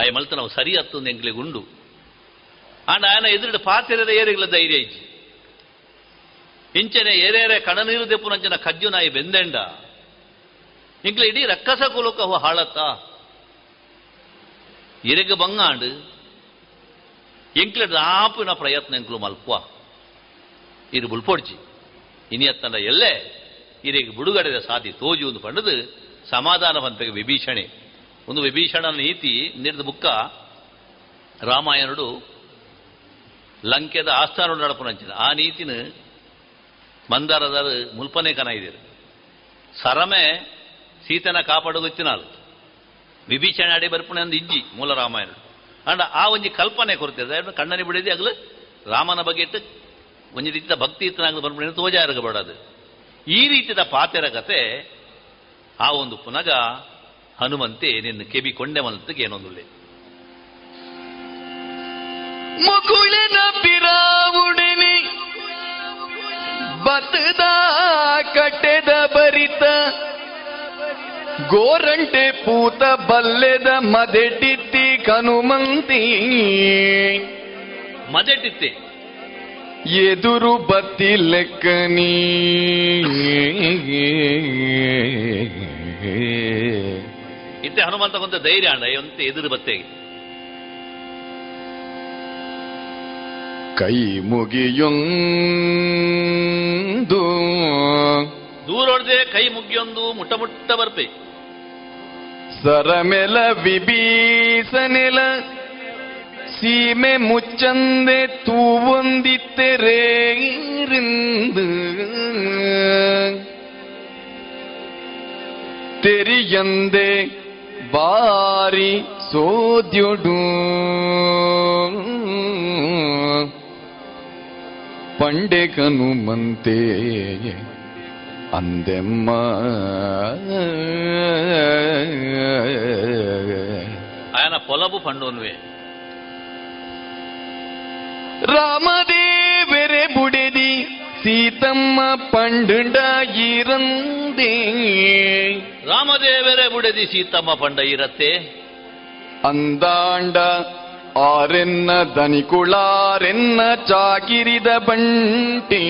K: ಐ ಮಲ್ತ ನಾವು ಸರಿ ಹತ್ತೊಂದು ಎಂಗ್ಲಿ ಉಂಡು ಆಂಡ ಆಯನ ಎದುರುಡು ಪಾತೆರದ ಏರಿಗಳ ಧೈರ್ಯ ಇಜ್ಜಿ ಇಂಚನೆ ಏರೇರೆ ಕಣನೀರು ದೆಪ್ಪುನಂಚನ ಕಜ್ಜು ನಾಯಿ ಬೆಂದೆಂಡ. ಇಂಗ್ಲಿ ಇಡೀ ರಕ್ಕಸ ಕುಲುಕ ಹಾಳತ್ತ? ಇರೆಗ ಬಂಗಾಂಡ್ ಎಂಕ್ಲ ದಾಪಿನ ಪ್ರಯತ್ನ ಎಂಕ್ಲು ಮಲ್ಪುವ ಇರು ಬುಲ್ಪೊಡ್ಜಿ ಇನಿಯತ್ತಂಡ ಎಲ್ಲೇ ಇರಿಗೆ ಬುಡುಗಡೆದ ಸಾಧಿ ತೋಜು ಒಂದು ಪಂಡದು ಸಮಾಧಾನ ಪಂಪೆಗೆ ವಿಭೀಷಣೆ. ಒಂದು ವಿಭೀಷಣನ ನೀತಿ ನಿರ್ದ ಬುಕ್ಕ ರಾಮಾಯಣುಡು ಲಂಕೆದ ಆಸ್ಥಾನ ನಡಪುನಂಚಿನ ಆ ನೀತಿನ ಮಂದಾರದ ಮುಲ್ಪನೆ ಕನ ಇದ್ದೀರಿ. ಸರಮೆ ಸೀತನ ಕಾಪಾಡೋಗುತ್ತಿನಾಲು ವಿಭೀಷಣ ಅಡಿ ಬರ್ಪಣೆ ಅಂದು ಇಜ್ಜಿ, ಮೂಲ ರಾಮಾಯಣ. ಅಂಡ ಆ ಒಂಜಿ ಕಲ್ಪನೆ ಕೊರತೆ ಕಣ್ಣನಿ ಬಿಡಿದೆ ಅಗಲು ರಾಮನ ಬಗ್ಗೆ ಇಟ್ಟು ಒಂಜಿ ರೀತಿಯ ಭಕ್ತಿ ಇತ್ತನಾಗ್ಲು ಬರ್ಪಣೆ ತೋಜಾ ಬಡದು ಈ ರೀತಿಯ ಪಾತೆರ ಕತೆ ಆ ಒಂದು ಪುನಗ ಹನುಮಂತೆ ನಿನ್ನ ಕೆಬಿ ಕೊಂಡೆ ಮಲ್ತಕ್ಕೆ ಏನೊಂದುಳ್ಳೆ
L: ಮಗುಳಿನ ಪಿರಾವುಡನೆ ಬತ್ತದ ಕಟ್ಟೆದ ಬರಿತ ಗೋರಂಟೆ ಪೂತ ಬಲ್ಲೆದ ಮದೆಟಿತ್ತಿ ಕನುಮಂತಿ.
K: ಮದೆಟಿತ್ತೆ.
L: ಎದುರು ಬತ್ತಿ ಲೆಕ್ಕನಿ
K: ಇತ್ತೆ ಹನುಮಂತ ಕೊಂತ ಧೈರ್ಯ ಅಂಡ ಎಂತ ಎದುರು ಬತ್ತೆಗೆ
L: ಕೈ ಮುಗಿಯೊಂದು.
K: ದೂರೊಡ್ದೆ ಕೈ ಮುಗಿಯೊಂದು ಮುಟ್ಟ ಮುಟ್ಟ ಬರ್ಪೆ.
L: ಸರಮೆಲ ವಿಭೀಸನೆಲ ಸೀಮೆ ಮುಚ್ಚಂದೆ ತೂವೊಂದಿತ್ತೆರೇರಿಂದು ತೆರಿಯಂದೆ ಬಾರಿ ಸೋದ್ಯೊಡು ಪಂಡೆ ಕನುಮಂತೆ ಅಂದೆಮ್ಮ
K: ఆయన పొలపు పండునువే
L: ರಾಮದೇವರೆ ಬುಡೆದಿ ಸೀತಮ್ಮ ಪಂಡುಂಡ ಇರಂದೇ
K: ರಾಮದೇವರೇ ಬುಡದಿ ಸೀತಮ್ಮ ಪಂಡ ಇರತ್ತೆ
L: ಅಂದಾಂಡ ಆರೆನ್ನ ದನಿಕುಳಾರೆನ್ನ ಚಾಕಿರಿದ ಬಂಟಿ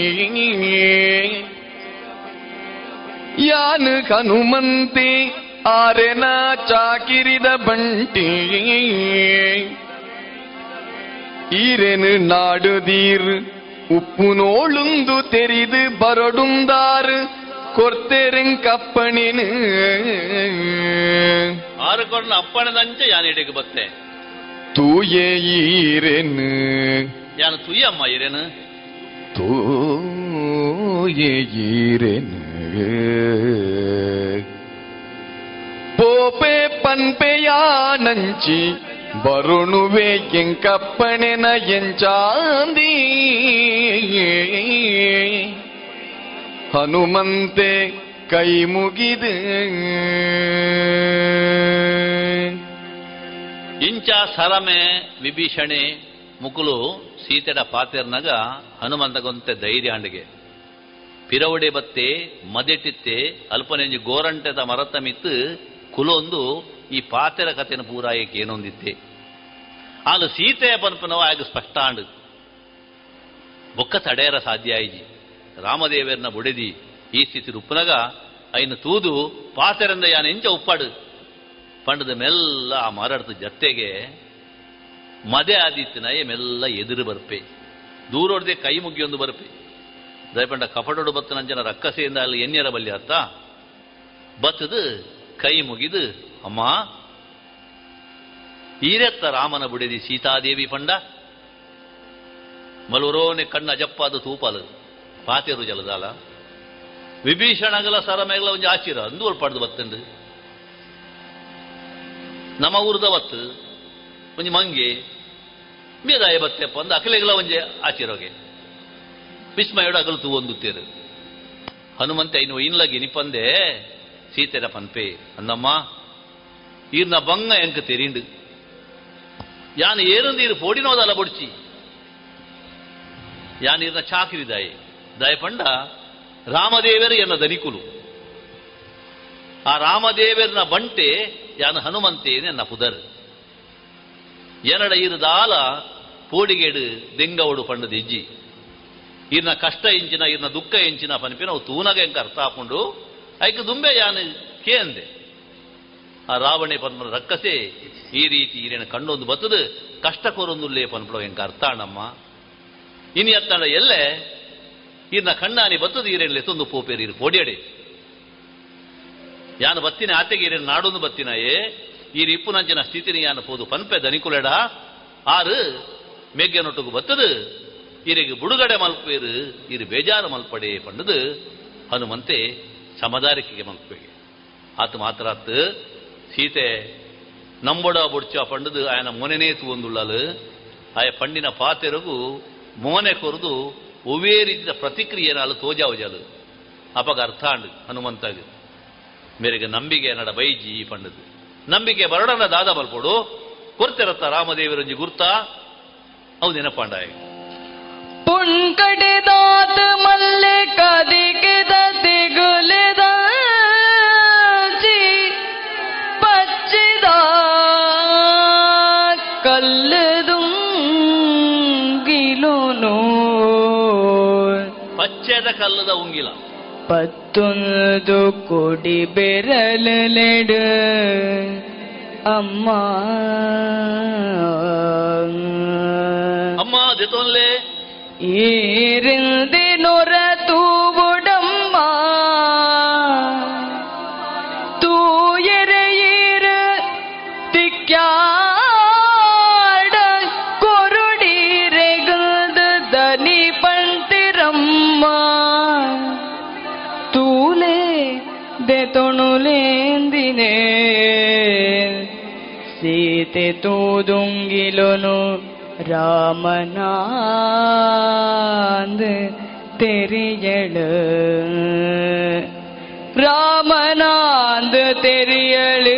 L: ಯಾನು ಹನುಮಂತೆ ಆರೆನ ಚಾಕಿರಿದ ಬಂಟಿ ಈರೆನು ನಾಡುದೀರ್ ಉಪ್ಪು ನೋಳುಂದು ತೆರಿದು ಬರಡುಂದಾರು ಕೊರ್ತೆರೆಂಕಪ್ಪಣಿನು
K: ಆರು ಕೊರ್ನ ಅಪ್ಪಣದಂಚ ಯಾನಿಡೆಗೆ ಬತ್ತೆ
L: ತೂಯೆ ಈರೆನು
K: ಯಾನು ತುಯ್ಯಮ್ಮ ಇರೇನು
L: தூய ஈரெனு போபே பண்பையானஞ்சி ಬರುಣುವೆ ಎಂಕಪ್ಪಣೆನ ಎಂಚಾಂದಿ. ಹನುಮಂತೆ ಕೈ ಮುಗಿದ.
K: ಇಂಚ ಸರಮೆ ವಿಭೀಷಣೆ ಮುಕುಲು ಸೀತೆಡ ಪಾತೆರ್ನಾಗ ಹನುಮಂತಗೊಂತೆ ಧೈರ್ಯ ಅಂಡಿಗೆ. ಪಿರವಡೆ ಬತ್ತೆ, ಮದೆಟ್ಟಿತ್ತೆ, ಅಲ್ಪನೆಂಜಿ ಗೋರಂಟೆದ ಮರತ ಮಿತ್ತು ಕುಲೊಂದು ಈ ಪಾತೆರ ಕಥೆನ ಪೂರಾಯಕ್ಕೆ ಏನೊಂದಿತ್ತೆ ಆಲು ಸೀತೆಯ ಪನ್ಪನವ ಆಗ ಸ್ಪಷ್ಟ ಅಂಡು ಬೊಕ್ಕ ತಡೆಯರ ಸಾಧ್ಯ ಆಯ್ಜಿ. ರಾಮದೇವರನ್ನ ಬುಡೆದಿ ಈ ಸ್ಥಿತಿ ರುಪ್ಪನಗ ಐನ ತೂದು ಪಾತೆರಂದ ಯಾನೆಂಚ ಉಪ್ಪಾಡು. ಪಂಡದ ಮೆಲ್ಲ ಆ ಮರಡದ ಜತ್ತೆಗೆ ಮದೆ ಆದಿತ್ತಿನಯ ಮೆಲ್ಲ ಎದುರು ಬರ್ಪೆ. ದೂರೊಡ್ದೆ ಕೈ ಮುಗಿಯೊಂದು ಬರ್ಪೆ. ದಯಪಂಡ ಕಪಟೋಡು ಬತ್ತನಂಜನ ರಕ್ಕಸೆಯಿಂದ ಅಲ್ಲಿ ಎನ್ಯರ ಬಲ್ಲಿ ಅತ್ತ ಬತ್ತದು ಕೈ ಮುಗಿದು, ಅಮ್ಮ. ಈರೆತ್ತ ರಾಮನ ಬುಡೆದಿ ಸೀತಾದೇವಿ ಪಂಡ. ಮಲುರೋನೆ ಕಣ್ಣ ಜಪ್ಪಾದ ತೂಪಾಲ. ಪಾತೆರು ಜಲದಾಲ ವಿಭೀಷಣಗಲ ಸರಮೆಗಲ ಒಂಜಿ ಆಚಿರ. ಅಂದು ಪಡೆದು ಬತ್ತಂಡು. ನಮ್ಮ ಊರ್ದ ಬತ್ತು. ಒಂಜಿ ಮಂಗೆ ಮೀದಾಯ ಬತ್ತೆಪ್ಪ ಅಂದ ಅಕಲೆಗಲ ಒಂಜಿ ಆಚಿರೋಗೆ. ವಿಸ್ಮಯೋಡ ಅಗಲು ತೂ ಒಂದುತ್ತೇರು. ಹನುಮಂತ ಇನ್ನು ಇನ್ಲಗಿ ನಿಪಂದೆ ಸೀತೆರ ಪನ್ಪೆ ಅಂದಮ್ಮ ಈರ್ನ ಬಂಗ ಎಂಕ ತೆರಿಂಡು. ಯಾನ್ ಏರುಂದು ಇರು ಪೋಡಿನೋದಲ್ಲ ಬೊಡ್ಚಿ. ಯಾನ್ ಇರ್ನ ಚಾಕಿರಿದಾಯಿ ದಾಯ. ಪಂಡ ರಾಮದೇವರು ಎನ್ನ ದನಿಕುಲು. ಆ ರಾಮದೇವರನ ಬಂಟೆ ಯಾನ ಹನುಮಂತೇನೆ ನನ್ನ ಪುದರ್. ಎನಡ ಇರುದಾಲ ಪೋಡಿಗೆಡು ದೆಂಗವಡು ಪಂಡದ ಇಜ್ಜಿ ಇರ್ನ ಕಷ್ಟ ಇಂಚಿನ ಇರ್ನ ದುಃಖ ಇಂಚಿನ ಪನಿಪಿನ ಅವು ತೂನಗ ಎಂಕ ಅರ್ಥ ಹಾಕೊಂಡು ಐಕ ದುಂಬೆ ಯಾನು ಕೇಂದೆ ಆ ರಾವಣೆ ಪನ್ಪನ ರಕ್ಕಸೆ ಈ ರೀತಿ ಇರೇನ ಕಂಡೊಂದು ಬತ್ತದು, ಕಷ್ಟ ಕೊರೊಂದುಲ್ಲೇ ಪನ್ಪಡೋ ಹೆಂಗ ಅರ್ಥ ಅಣ್ಣಮ್ಮ ಇನಿ ಅತ್ತಂಡ ಎಲ್ಲೆ ಇರ್ನ ಕಣ್ಣಾನಿ ಬತ್ತದು ಈರೇನ್ಲೆ ತೊಂದು ಪೋಪೇರಿ ಇರು ಪೋಡಿಯಡೆ ಯಾನು ಬತ್ತಿನ ಆತೆಗೆ ಈರೇನು ನಾಡೊಂದು ಬತ್ತಿನಾಯೇ ಈ ಇಪ್ಪುನಂಚಿನ ನಂಚಿನ ಸ್ಥಿತಿನಿ ಯಾನು ಪೋದು ಪನ್ಪೆ ದನಿಕುಲೆಡ. ಆರು ಮೇಗ್ಗೆನೊಟ್ಟುಗು ಬತ್ತದು. ಇರಿಗೆ ಬುಡುಗಡೆ ಮಲ್ಪೇರು ಇರು ಬೇಜಾರು ಮಲ್ಪಡೆ ಪಂಡದು ಹನುಮಂತೆ ಸಮದಾರಿಕೆಗೆ ಮಲ್ಪೇ ಆತ ಮಾತ್ರ ಸೀತೆ, ನಂಬಡ ಬುಡ್ಚ ಪಂಡದು ಆಯನ ಮೊನೆನೇ ತೂಂದುಳ್ಳಲು ಆಯ ಪಂಡಿನ ಪಾತೆರಗು, ಮೋನೆ ಕೊರದು ರೀತಿಯ ಪ್ರತಿಕ್ರಿಯೆ ನಾಳು ತೋಜಾವಜಾಲು. ಅಪಗ ಅರ್ಥ ಹನುಮಂತಾಗ. ಮೇರೆಗೆ ನಂಬಿಕೆ ನಡ ಬೈಜಿ ಪಂಡದು ನಂಬಿಕೆ ಮರಡನ ದಾದ ಬರ್ಕೊಡು ಕೊರ್ತಿರತ್ತ ರಾಮದೇವರಂಜಿ ಗುರ್ತ. ಅವು ನೆನಪಾಂಡಾಯ.
J: ಪುಂಕಟಿದಾತ ಮಲ್ಲೆ ಕದಿಗಿದ ದಿಗುಲಿದ ಪಚ್ಚಿದ ಕಲ್ಲದುಂಗಿಲು
K: ಪಚ್ಚದ ಕಲ್ಲದ ಉಂಗಿಲ.
J: ಪಚ್ಚ ಕೊಡಿ ಬೆರಲೆಡು ಅಮ್ಮ
K: ಅಮ್ಮ ದೆತೊನ್ಲೆ
J: ಈರಿಂದಿ ತೂದುಂಗಿಲೊನು ராமனாந்து தெரியளு ராமனாந்து தெரியளு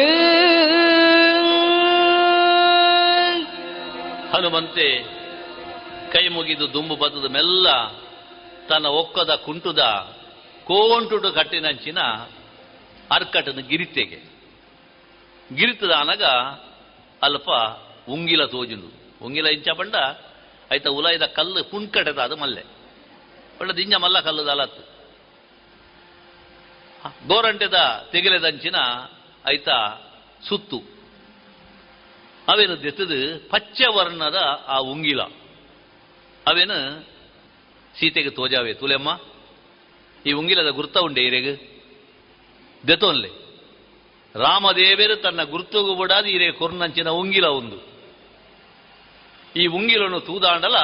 K: ಹನುಮಂತೆ ಕೈ ಮುಗಿದು ದುಂಬು ಬದದ ಮೆಲ್ಲ ತನ್ನ ಒಕ್ಕದ ಕುಂಟುದ ಕೋಂಟುಡು ಕಟ್ಟಿನಂಚಿನ ಅರ್ಕಟನ ಗಿರಿತೆಗೆ ಗಿರಿತದ ಅನಗ ಅಲ್ಪ ಉಂಗಿಲ ತೋಜುಂಡು ಉಂಗಿಲ ಇಂಚ ಪಂಡ ಐತ ಉಲಾಯ್ದ ಕಲ್ಲು ಪುಂಕಡೆದ ಅದು ಮಲ್ಲೆ. ಒಳ್ಳೆ ದಿಂಜ ಮಲ್ಲ ಕಲ್ಲು ದಲತ್ತು. ಗೋರಂಟೆದ ತೆಗಿಲೆದಂಚಿನ ಐತ ಸುತ್ತು. ಅವೇನು ದೆತ್ತದು ಪಚ್ಚೆ ವರ್ಣದ ಆ ಉಂಗಿಲ. ಅವೇನು ಸೀತೆಗೆ ತೋಜಾವೆ ತುಲೆಮ್ಮ. ಈ ಉಂಗಿಲದ ಗುರ್ತ ಉಂಡೆ ಇರೆಗೆ ದೆತೋನ್ಲೆ ರಾಮದೇವರು ತನ್ನ ಗುರ್ತುಗು ಬಿಡಾದ ಇರೇ ಕೊರ್ನಂಚಿನ ಉಂಗಿಲ ಒಂದು. ಈ ಉಂಗಿಲನ್ನು ತೂದಾಂಡಲ,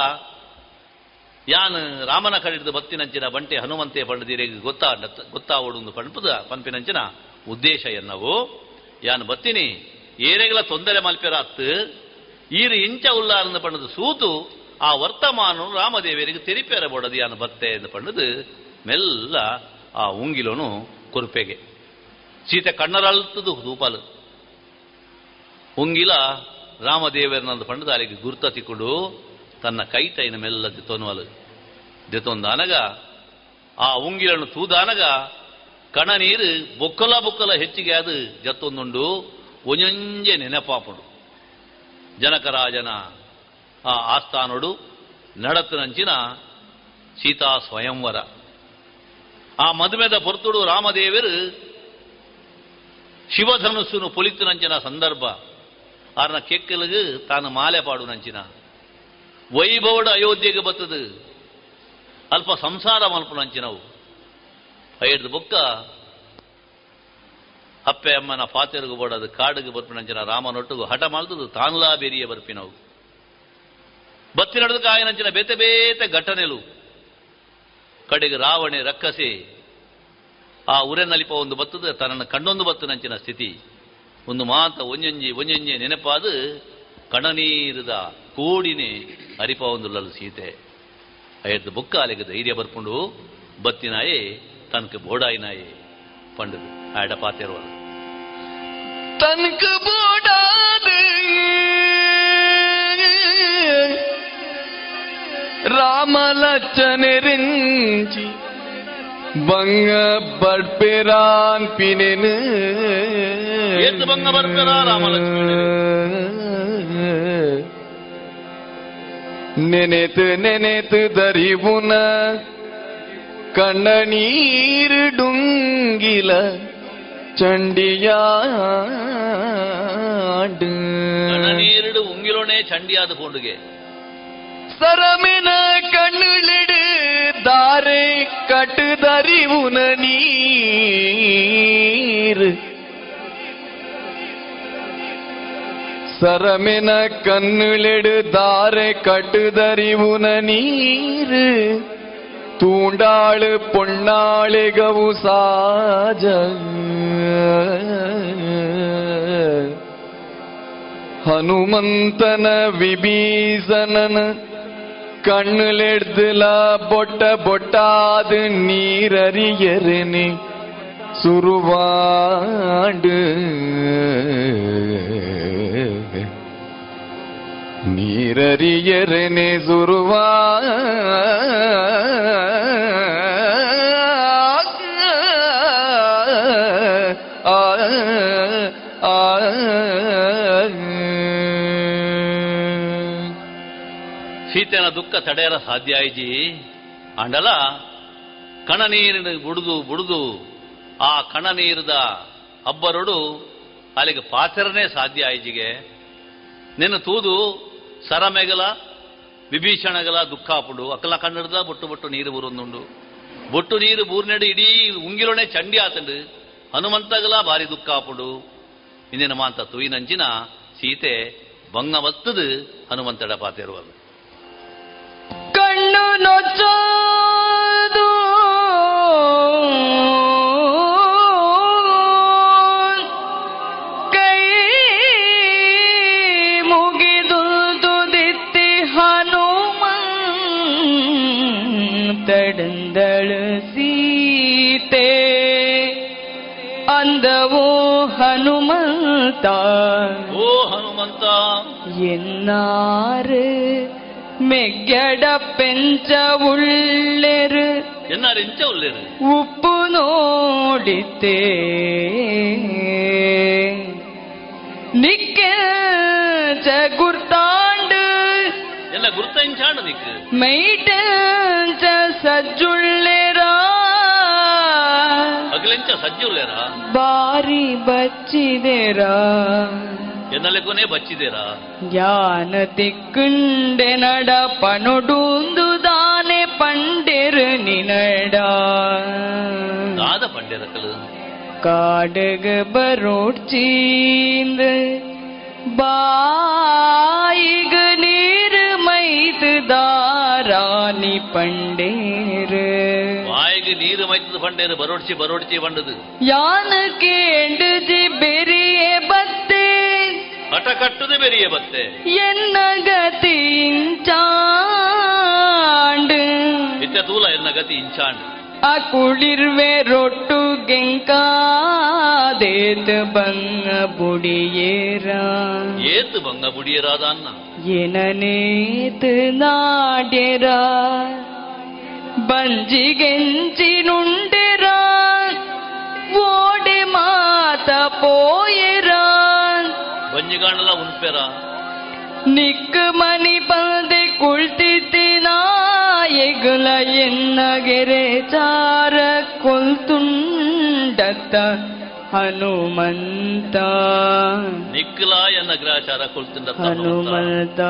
K: ಯಾನ್ ರಾಮನ ಕಡಿದ ಬತ್ತಿನಂಚಿನ ಬಂಟೆ ಹನುಮಂತೆ ಪಂಡದಿರೆಗೆ ಗೊತ್ತಾ ಗೊತ್ತಾ ಓಡುಂದು ಪಂಪದ ಪಂಪಿನಂಚಿನ ಉದ್ದೇಶ ಎನ್ನವು, ಯಾನ್ ಬತ್ತಿನಿ ಏರೆಗಳ ತೊಂದರೆ ಮಲ್ಪೆರಾತ್, ಈರು ಇಂಚ ಉಲ್ಲಾರಂದು ಪಂಡದು ಸೂತು, ಆ ವರ್ತಮಾನ ರಾಮದೇವರಿಗೆ ತೆರಿಪೇರ ಯಾನು ಯಾನ್ ಬತ್ತೆ ಎಂದು ಪಂಡದು, ಮೆಲ್ಲ ಆ ಉಂಗಿಲನು ಕೊರುಪೆಗೆ. ಸೀತೆ ಕಣ್ಣರಳ್ತದು ದೂಪಾಲು ಉಂಗಿಲ ರಾಮದೇವರನಂದು ಪಂಡದ ಅಲ್ಲಿಗೆ ಗುರ್ತ ತಿಕ್ಕೊಂಡು ತನ್ನ ಕೈ ತೈನ ಮೆಲ್ಲ ದಿತೊನುವಲು ದಿತೊಂದಾನಗ ಆ ಉಂಗಿಲನ್ನು ತೂದಾನಗ ಕಣ ನೀರು ಬೊಕ್ಕಲ ಬೊಕ್ಕಲ ಹೆಚ್ಚಿಗೆ ಅದು ಜತ್ತೊಂದುಂಡು ಒಂಜೊಂಜೆ ನೆನಪಾಪುಡು. ಜನಕರಾಜನ ಆ ಆಸ್ಥಾನೋಡು ನಡತನಂಚಿನ ಸೀತಾ ಸ್ವಯಂವರ. ಆ ಮದುವೆದ ಪೊರ್ತುಡು ರಾಮದೇವರು ಶಿವಧನುಸ್ಸುನು ಪೊಲಿತುನಂಚಿನ ಸಂದರ್ಭ. ಆರ್ನ ಕೆಕ್ಕಲಿಗೆ ತಾನು ಮಾಲೆ ಪಾಡು ನಂಚಿನ. ವೈಭವಡ ಅಯೋಧ್ಯೆಗೆ ಬತ್ತದು. ಅಲ್ಪ ಸಂಸಾರ ಮಲ್ಪ ನಂಚಿನವು. ಐದು ಬೊಕ್ಕ ಅಪ್ಪೆ ಅಮ್ಮನ ಪಾತೆರಿಗೂ ಬೋಡದು ಕಾಡಿಗೆ ಬರ್ಪಿನಂಚಿನ ರಾಮನೊಟ್ಟಿಗೂ ಹಠ ಮಾಡ್ದು ತಾನುಲಾ ಬೇರಿಯ ಬರ್ಪಿನವು. ಬತ್ತಿ ನಡೆದ ಕಾಯಿನಂಚಿನ ಬೇತೆ ಬೇತೆ ಘಟನೆಲು. ಕಡೆಗೆ ರಾವಣೆ ರಕ್ಕಸೆ ಆ ಉರೆನಲಿಪ ಒಂದು ಬತ್ತದ, ತನ್ನನ್ನು ಕಂಡೊಂದು ಬತ್ತು ನಂಚಿನ ಸ್ಥಿತಿ. ಒಂದು ಮಾತ ಒಂಜೊಂಜಿ ಒಂಜೊಂಜಿ ನೆನಪಾದು, ಕಣನೀರದ ಕೂಡಿನೇ ಅರಿಪ ಒಂದು ಲಲ್ ಸೀತೆ. ಐದು ಬುಕ್ಕ ಅಲ್ಲಿಗೆ ಧೈರ್ಯ ಬರ್ಕೊಂಡು ಬತ್ತಿನಾಯೇ, ತನಕ ಬೋಡಾಯಿನಾಯಿ, ಪಂಡದು. ಆಡ ಪಾತಿರುವ
L: ತನಕ ಬೋಡಾದ ರಾಮಲಚ್ಚನೆರಿಂಚಿ ಬಂಗ ಬಡ್ಪೆರಾನ್ ಪಿನೆನು.
K: ಏತು ಬಂಗ ಬರ್ಪೆರ ರಾಮಲಕ್ಷ್ಮಣ.
L: ನೆನೆತು ನೆನೆತು ದರಿವುನ. ಕಣ್ಣ ಚಂಡಿಯಾಡು.
K: ನೀರಿಡು ಉಂಗಿಲೋಣೆ ಚಂಡಿಯಾದ ಪೋಂಡುಗೆ
L: ಸರಮಿನ ಕಣ್ಣುಳಿಡು ದಾರೆ ಕಟ್ಟುದರಿವುನ ನೀರು சரமென கண்ணுளெடு தாரை கட்டுதறிவுன நீரு தூண்டாளு பொன்னாளிகவு சாஜ ಹನುಮಂತನ ವಿಭೀಷಣನ கண்ணிலெடுத்துல பொட்ட பொட்டாது நீரறியறனே. சுருவாண்டு நீரறியறனே சுருவா
K: ಸೀತೆನ ದುಃಖ ತಡೆಯರ ಸಾಧ್ಯ ಆಯ್ಜಿ ಅಂಡಲ, ಕಣ ನೀರಿನ ಬುಡುದು ಬುಡುದು, ಆ ಕಣ ನೀರದ ಅಬ್ಬರೊಡು ಅಲ್ಲಿಗೆ ಪಾತ್ರನೇ ಸಾಧ್ಯ ಆಯ್ಜಿಗೆ ನಿನ್ನ ತೂದು ಸರಮೆಗಲ ವಿಭೀಷಣಗಲ ದುಃಖಾಪುಡು ಅಕ್ಕಲ ಕಣ್ಣಿಡ್ದ ಬೊಟ್ಟು ಬೊಟ್ಟು ನೀರು ಬುರುಂದುಂಡು. ಬೊಟ್ಟು ನೀರು ಬೂರ್ನೆಡು ಇಡೀ ಉಂಗಿಲೊಣೆ ಚಂಡಿ ಆತಂಡು. ಹನುಮಂತಗಲ ಭಾರಿ ದುಃಖಾಪುಡು ಇಂದಿನ ಮಾಂತ ತುಯಿನಂಚಿನ ಸೀತೆ ಬಂಗ ಬತ್ತದು ಹನುಮಂತಡ ಪಾತಿರುವದು.
J: ನಿನ್ನನ್ನು ನೊಚ್ಚೋದು ಕೈ ಮುಗಿದು ದಿತ್ತಿ ಹನುಮಂತಡಂದಳು ಸೀತೆ. ಅಂದವೋ ಹನುಮಂತ.
K: ಓ ಹನುಮಂತ.
J: ಎನ್ನಾರು മെഗട പെഞ്ച
K: ഉള്ളെറ് എന്നറിഞ്ച ഉള്ളെറ്
J: ഉപ്പു നോടിത്തേ നിക്ക കുർത്താണ്ട്
K: അല്ല കുർത്തഞ്ചാണ് നിക്ക് മെയ്റ്റ
J: സജ്ജുള്ളേരാ അഖിലഞ്ച
K: സജ്ജുള്ളേരാ ബാരി ബച്ചിതേരാ
J: ಬಾರಿ ಬಚ್ಚಿದೆರಾ?
K: ಎನ್ನಲೆ ಕೊನೆ ಬಚ್ಚಿದೇರಾ
J: ಜ್ಞಾನ ತಿಕ್ಕುಂಡೆ ನಡ ಪನೊಡುಂದು ದಾನೆ ಪಂಡೆರು ನಿನಡ.
K: ದಾದ ಪಂಡೆರಕಲು?
J: ಕಾಡಗ ಬರೋಡ್ಚೀಂದ ಬಾಯಿಗ ನೀರು ಮೈದು ದಾರಾನಿ ಪಂಡೇರು.
K: ಬಾಯಿಗೆ ನೀರು ಮೈತದ ಪಂಡೇರು ಬರೋಡ್ಚಿ ಬರೋಡ್ಚಿ ಬಂಡದು
J: ಯಾನ ಕೇಂಡು ಜಿ ಬೆರಿಯೆ ಬತ್ತೆ
K: ಹಠ ಕಟ್ಟುದು ಬೆರಿಯ ಬತ್ತೆ
J: ಎನ್ನ ಗತಿಂಚಾಂಡು
K: ಇತ್ತ ತೂಲ ಎನ್ನ ಗತಿ ಇಂಚಾಂಡು
J: ಆ ಕುಳಿರ್ವೆ ರೊಟ್ಟು ಗೆಂಕಾದೇತ ಬಂಗ ಬುಡಿಯೇರ
K: ಏತು ಬಂಗ ಬುಡಿಯರಾದ ಅನ್ನ
J: ಎನನೇತು ನಾಡ್ಯರ ಬಂಜಿಗೆಂಚಿ ನುಂಡೆರ ಓಡೆ ಮಾತ ಪೋಯರ
K: ಬಂಜಿಗಾಣಲ ಉನ್ಪೆರ
J: ನಿಕ್ ಮನಿ ಬಂದೆ ಕುಳ್ತಿದ್ದಿನ ಎಗುಲ ಎನ್ನಗೆರೆ ಚಾರ ಕೊಲ್ತುಂಡತ್ತ ಹನುಮಂತ.
K: ನಿಕ್ಕಲ ಎನ್ನ ಗ್ರಾಚಾರ ಕೊಳ್ತಿಂದ
J: ಹನುಮಂತ.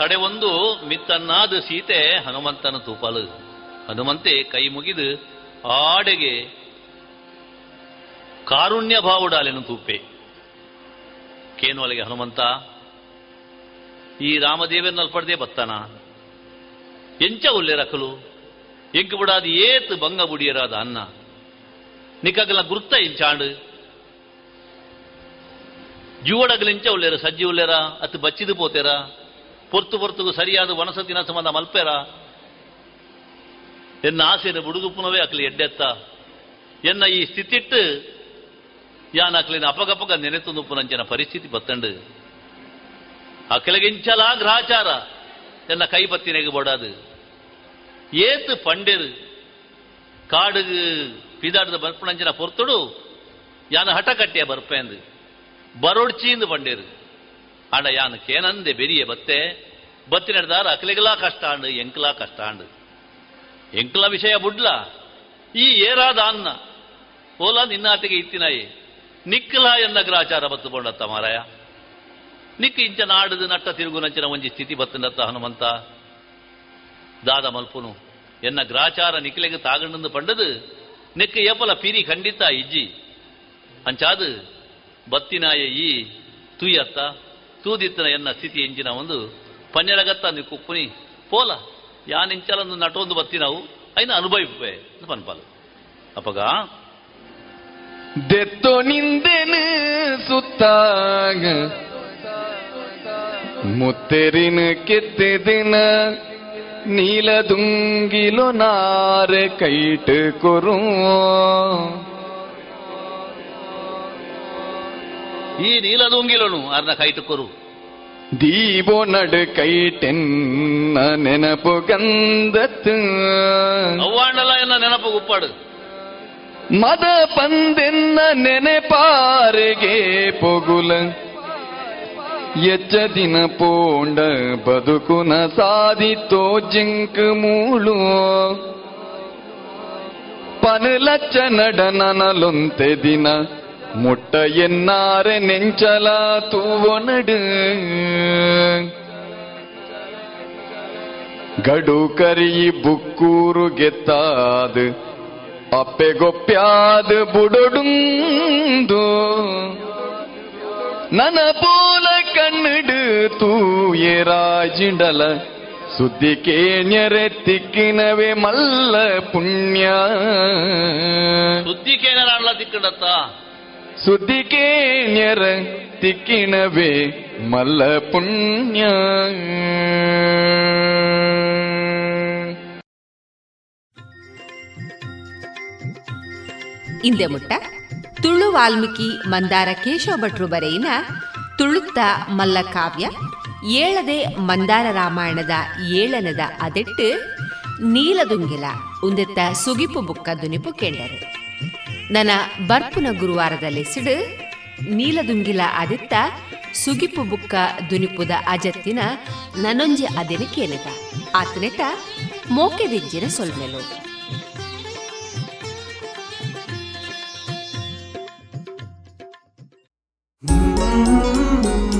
K: ತಡೆ ಒಂದು, ಮಿತ್ತನ್ನಾದ ಸೀತೆ ಹನುಮಂತನ ತೂಪಲು. ಹನುಮಂತೆ ಕೈ ಮುಗಿದು ಆಡೆಗೆ ಕಾರುಣ್ಯ ಭಾವುಡಾಲೆನು ತೂಪೆ. ಕೇನುವಲೆಗೆ ಹನುಮಂತ? ಈ ರಾಮದೇವನಲ್ಪಡದೆ ಪಡೆದೇ ಬತ್ತಾನ. ಎಂಚ ಉಲ್ಲೆ ರಕಲು? ಎಂಕು ಬಿಡಾದ ಏತ್ ಬಂಗ ಬುಡಿಯರಾದ ಅನ್ನ. ನಿಕಗಲ ಗುರ್ತ ಇಂಚಾಂಡು ಜೂವಡಗಲಿಂಚ ಉಳ್ಳೇರ ಸಜ್ಜಿ ಉಳ್ಳೇರ ಅತ್ತು ಬಚ್ಚಿದು ಪೋತೇರ. ಪೊರ್ತು ಪೊರ್ತುಗು ಸರಿಯಾದ ವನಸತಿನ ಸಂಬಂಧ ಮಲ್ಪೇರ, ಎನ್ನ ಆಸೆನ ಬುಡುಗುಪ್ಪುನವೇ ಅಕ್ಲಿ ಎಡ್ಡೆತ್ತ. ಎನ್ನ ಈ ಸ್ಥಿತಿಟ್ಟು ಯಾನ್ ಅಕ್ಲಿನ ಅಪಗಪಗ ನೆನೆತುಂದುಪ್ಪುನಂಚನ ಪರಿಸ್ಥಿತಿ ಬತ್ತಂಡು. ಅಕ್ಲಗಿಂಚಲ ಗ್ರಹಚಾರ ಎನ್ನ ಕೈ ಬತ್ತಿನೆಗೆ ಬೋಡಾದು. ಏತು ಪಂಡೆರು ಕಾಡುಗು ಪಿದಾಡದ ಬರ್ಪಣಂಚನ ಪೊರ್ತುಡು, ಯಾನ ಹಠ ಕಟ್ಟಿಯ ಬರ್ಪೆಂದು. ಬರೋಡ್ಚಿಂದು ಪಂಡೇರು. ಆಂಡ ಯಾನ್ ಕೇನಂದೆ ಬೆರಿಯ ಬತ್ತೆ, ಬತ್ತಿ ನಡೆದಾರ ಅಕ್ಲೆಗಲಾ ಕಷ್ಟ ಆಂಡು ಎಂಕ್ಲಾ ಕಷ್ಟ ಆಂಡು ಎಂಕ್ಲ ವಿಷಯ ಬುಡ್ಲ, ಈ ಏರಾದ ಅನ್ನ. ಓಲ ನಿನ್ನಾತಿಗೆ ಇತ್ತಿನಾಯಿ ನಿಕ್ಕಲ ಎನ್ನ ಗ್ರಾಚಾರ ಬತ್ತು ಬೋಂಡತ್ತ ಮಾರಾಯ. ನಿಕ್ಕ ಇಂಚ ನಾಡದು ನಟ್ಟ ತಿರುಗು ನಂಚಿನ ಒಂಜಿ ಸ್ಥಿತಿ ಬತ್ತಂಡತ್ತ ಹನುಮಂತ. ದಾದ ಮಲ್ಪುನು, ಎನ್ನ ಗ್ರಾಚಾರ ನಿಕ್ಕಲೆಗೆ ತಾಗಂಡು ಪಂಡದು ನೆಕ್ಕ ಏಪಲ ಪಿರಿ ಖಂಡಿತ ಇಜ್ಜಿ. ಅಂಚಾದು, ಬತ್ತಿನಾಯ ಈ, ತೂಯತ್ತ. ತೂದಿತ್ತನ ಎನ್ನ ಸ್ಥಿತಿ ಎಂಜಿನ ಒಂದು ಪನ್ನೆರಗತ್ತ ನೀವು ಕುಪ್ಪುನಿ, ಪೋಲ ಯಾನಿಂಚಲೊಂದು ನಟೊಂದು ಬತ್ತಿನಾವು ಐನ ಅನುಭವಿಪೆ ಪನ್ಪಾಲು. ಅಪ್ಪಗ
L: ದೆತ್ತು ನಿಂದೆನು ಸುತ್ತಾಗ, ಮುತ್ತೆರಿನ ಕೆತ್ತೆದಿನ ನೀಲದುಂಗಿಲು ನಾರೆ ಕೈಟ್ ಕೊರು
K: ಈ ನೀಲದುಂಗಿಲನು ಅರ್ನ ಕೈಟುಕೊರು
L: ದೀಪೋ ನಡು ಕೈಟೆನ್ನ ನೆನಪು ಗಂಧತ್
K: ಅವ್ವಾಂಡಲ ಎನ್ನ ನೆನಪು ಉಪ್ಪಾಡು
L: ಮದ ಪಂದೆನ್ನ ನೆನೆಪಾರೆಗೆ ಪೊಗುಲ. ಎಚ್ಚ ದಿನ ಪೋಂಡ ಬದುಕುನ ಸಾಧಿತೋ ಜಿಂಕ್ ಮೂಳು. ಪನಲಚ್ಚ ನಡನನಲೊಂತೆ ದಿನ ಮುಟ್ಟ ಎನ್ನಾರೆ ನೆಂಚಲ ತೂವೊನಡು ಗಡು ಕರಿಯಿ ಬುಕ್ಕೂರು ಗೆತ್ತಾದು ಅಪ್ಪೆಗೊಪ್ಪ್ಯಾದ ಬುಡೊಡುಂದು ನನ ಪೋಲ ಕಣ್ಣಿಡು ತೂಯರಾಜಿಂಡಲ ಸುದ್ದಿ ಕೇಣ್ಯರೆ ತಿಕ್ಕಿನವೆ ಮಲ್ಲ ಪುಣ್ಯ
K: ಸುದ್ದಿ ಕೇನಾರ ತಿಕ್ಕಡತ್ತ
L: ಕೇಣ್ಯರ ತಿಕ್ಕಿನವೆ ಮಲ್ಲ ಪುಣ್ಯ.
M: ಇಂದೆ ಮುಟ್ಟ, ತುಳು ವಾಲ್ಮೀಕಿ ಮಂದಾರ ಕೇಶವ ಭಟ್ರು ಬರೆಯಿನ ತುಳುತ್ತ ಮಲ್ಲ ಕಾವ್ಯ, ಏಳದೆ ಮಂದಾರ ರಾಮಾಯಣದ ಏಳನದ ಅದೆಟ್ಟು ನೀಲದುಂಗಿಲ, ಉಂದೆತ್ತ ಸುಗಿಪು ಬುಕ್ಕ ದುನಿಪು ಕೇಂಡರು. ನನ್ನ ಬರ್ಪುನ ಗುರುವಾರದಲ್ಲಿ ಸಿಡು. ನೀಲದುಂಗಿಲ ಆದಿತ್ತ ಸುಗಿಪು ಬುಕ್ಕ ದುನಿಪುದ ಅಜತ್ತಿನ ನನೊಂಜಿ ಆದಿನ ಕೇನೆತ ಆತನೆಟ ಮೋಕೆದಿಜ್ಜಿನ ಸೊಲ್ಮೆಲು.
H: आओ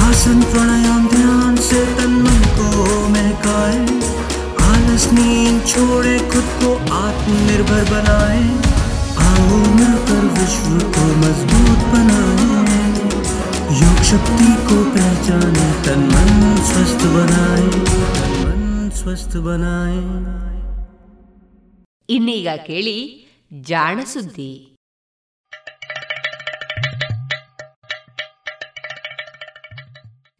H: आसन प्राणायाम ध्यान से तन मन को महकाए आलस नींद छोड़े खुद को आत्मनिर्भर बनाए आओ मिलकर विश्व को मजबूत बनाए योग शक्ति को पहचाने तन मन स्वस्थ बनाए तन मन स्वस्थ बनाए
M: ಇನ್ನೀಗ ಕೇಳಿ ಜಾಣ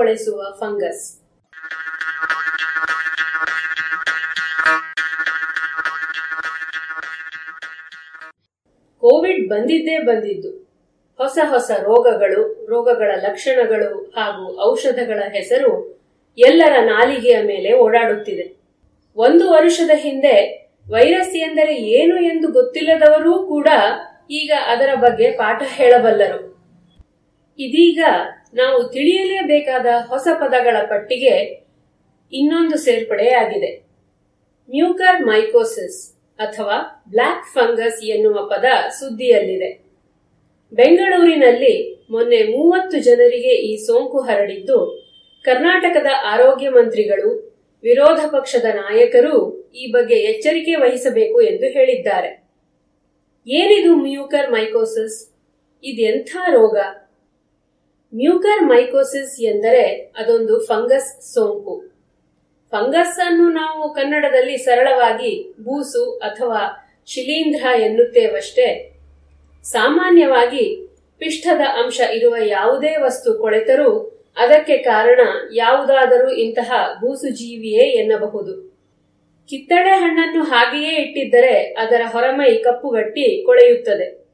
N: ಕೊಳೆಸುವ ಫಂಗಸ್. ಕೋವಿಡ್ ಬಂದಿದ್ದೇ ಬಂದಿದ್ದು. ಹೊಸ ಹೊಸ ರೋಗಗಳು, ರೋಗಗಳ ಲಕ್ಷಣಗಳು ಹಾಗೂ ಔಷಧಗಳ ಹೆಸರು ಎಲ್ಲರ ನಾಲಿಗೆಯ ಮೇಲೆ ಓಡಾಡುತ್ತಿದೆ. ಒಂದು ವರ್ಷದ ಹಿಂದೆ ವೈರಸ್ ಎಂದರೆ ಏನು ಎಂದು ಗೊತ್ತಿಲ್ಲದವರೂ ಕೂಡ ಈಗ ಅದರ ಬಗ್ಗೆ ಪಾಠ ಹೇಳಬಲ್ಲರು. ಇದೀಗ ನಾವು ತಿಳಿಯಲೇಬೇಕಾದ ಹೊಸ ಪದಗಳ ಪಟ್ಟಿಗೆ ಇನ್ನೊಂದು ಸೇರ್ಪಡೆಯಾಗಿದೆ. ಮ್ಯೂಕರ್ ಮೈಕೋಸಿಸ್ ಅಥವಾ ಬ್ಲ್ಯಾಕ್ ಫಂಗಸ್ ಎನ್ನುವ ಪದ ಸುದ್ದಿಯಲ್ಲಿದೆ. ಬೆಂಗಳೂರಿನಲ್ಲಿ ಮೊನ್ನೆ ಮೂವತ್ತು ಜನರಿಗೆ ಈ ಸೋಂಕು ಹರಡಿದ್ದು, ಕರ್ನಾಟಕದ ಆರೋಗ್ಯ ಮಂತ್ರಿಗಳು, ವಿರೋಧ ಪಕ್ಷದ ನಾಯಕರು ಈ ಬಗ್ಗೆ ಎಚ್ಚರಿಕೆ ವಹಿಸಬೇಕು ಎಂದು ಹೇಳಿದ್ದಾರೆ. ಏನಿದು ಮ್ಯೂಕರ್ ಮೈಕೋಸಿಸ್ ಇದೆಂಥ ರೋಗ? ಮ್ಯೂಕರ್ ಮೈಕೋಸಿಸ್ ಎಂದರೆ ಅದೊಂದು ಫಂಗಸ್ ಸೋಂಕು. ಫಂಗಸ್ ಅನ್ನು ನಾವು ಕನ್ನಡದಲ್ಲಿ ಸರಳವಾಗಿ ಬೂಸು ಅಥವಾ ಶಿಲೀಂಧ್ರ ಎನ್ನುತ್ತೇವಷ್ಟೇ. ಸಾಮಾನ್ಯವಾಗಿ ಪಿಷ್ಠದ ಅಂಶ ಇರುವ ಯಾವುದೇ ವಸ್ತು ಕೊಳೆತರೂ ಅದಕ್ಕೆ ಕಾರಣ ಯಾವುದಾದರೂ ಇಂತಹ ಬೂಸು ಜೀವಿಯೇ ಎನ್ನಬಹುದು. ಕಿತ್ತಳೆ ಹಣ್ಣನ್ನು ಹಾಗೆಯೇ ಇಟ್ಟಿದ್ದರೆ ಅದರ ಹೊರಮೈ ಕಪ್ಪುಗಟ್ಟಿ ಕೊಳೆಯುತ್ತದೆ.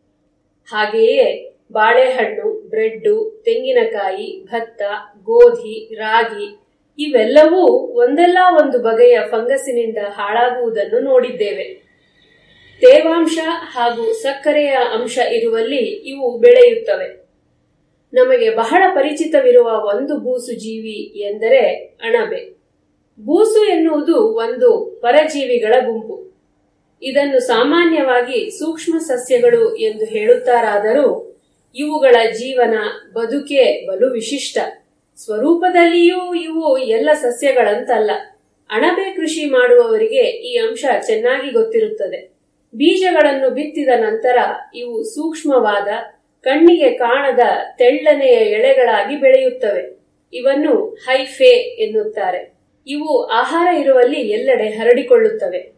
N: ಹಾಗೆಯೇ ಬಾಳೆಹಣ್ಣು ಬ್ರೆಡ್ಡು, ತೆಂಗಿನಕಾಯಿ, ಭತ್ತ, ಗೋಧಿ, ರಾಗಿ ಇವೆಲ್ಲವೂ ಒಂದಲ್ಲ ಒಂದು ಬಗೆಯ ಫಂಗಸ್ಸಿನಿಂದ ಹಾಳಾಗುವುದನ್ನು ನೋಡಿದ್ದೇವೆ. ತೇವಾಂಶ ಹಾಗೂ ಸಕ್ಕರೆಯ ಅಂಶ ಇರುವಲ್ಲಿ ಇವು ಬೆಳೆಯುತ್ತವೆ. ನಮಗೆ ಬಹಳ ಪರಿಚಿತವಿರುವ ಒಂದು ಬೂಸು ಜೀವಿ ಎಂದರೆ ಅಣಬೆ. ಬೂಸು ಎನ್ನುವುದು ಒಂದು ಪರಜೀವಿಗಳ ಗುಂಪು. ಇದನ್ನು ಸಾಮಾನ್ಯವಾಗಿ ಸೂಕ್ಷ್ಮ ಸಸ್ಯಗಳು ಎಂದು ಹೇಳುತ್ತಾರಾದರೂ ಇವುಗಳ ಜೀವನ ಬದುಕೆ ಬಲು ವಿಶಿಷ್ಟ. ಸ್ವರೂಪದಲ್ಲಿಯೂ ಇವು ಎಲ್ಲ ಸಸ್ಯಗಳಂತಲ್ಲ. ಅಣಬೆ ಕೃಷಿ ಮಾಡುವವರಿಗೆ ಈ ಅಂಶ ಚೆನ್ನಾಗಿ ಗೊತ್ತಿರುತ್ತದೆ. ಬೀಜಗಳನ್ನು ಬಿತ್ತಿದ ನಂತರ ಇವು ಸೂಕ್ಷ್ಮವಾದ, ಕಣ್ಣಿಗೆ ಕಾಣದ ತೆಳ್ಳನೆಯ ಎಳೆಗಳಾಗಿ ಬೆಳೆಯುತ್ತವೆ. ಇವನ್ನು ಹೈಫೆ ಎನ್ನುತ್ತಾರೆ. ಇವು ಆಹಾರ ಇರುವಲ್ಲಿ ಎಲ್ಲೆಡೆ ಹರಡಿಕೊಳ್ಳುತ್ತವೆ.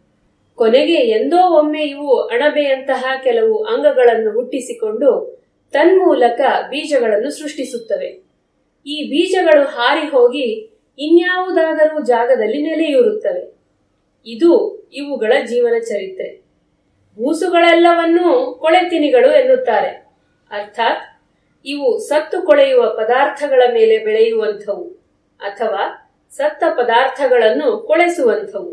N: ಕೊನೆಗೆ ಎಂದೋ ಒಮ್ಮೆ ಇವು ಅಣಬೆಯಂತಹ ಕೆಲವು ಅಂಗಗಳನ್ನು ಹುಟ್ಟಿಸಿಕೊಂಡು ತನ್ಮೂಲಕ ಬೀಜಗಳನ್ನು ಸೃಷ್ಟಿಸುತ್ತವೆ. ಈ ಬೀಜಗಳು ಹಾರಿ ಹೋಗಿ ಇನ್ಯಾವುದಾದರೂ ಜಾಗದಲ್ಲಿ ನೆಲೆಯೂರುತ್ತವೆ. ಇದು ಇವುಗಳ ಜೀವನ ಚರಿತ್ರೆ ಬೂಸುಗಳೆಲ್ಲವನ್ನೂ ಕೊಳೆತಿನಿಗಳು ಎನ್ನುತ್ತಾರೆ. ಅರ್ಥಾತ್, ಇವು ಸತ್ತು ಕೊಳೆಯುವ ಪದಾರ್ಥಗಳ ಮೇಲೆ ಬೆಳೆಯುವಂಥವು ಅಥವಾ ಸತ್ತ ಪದಾರ್ಥಗಳನ್ನು ಕೊಳೆಸುವಂಥವು.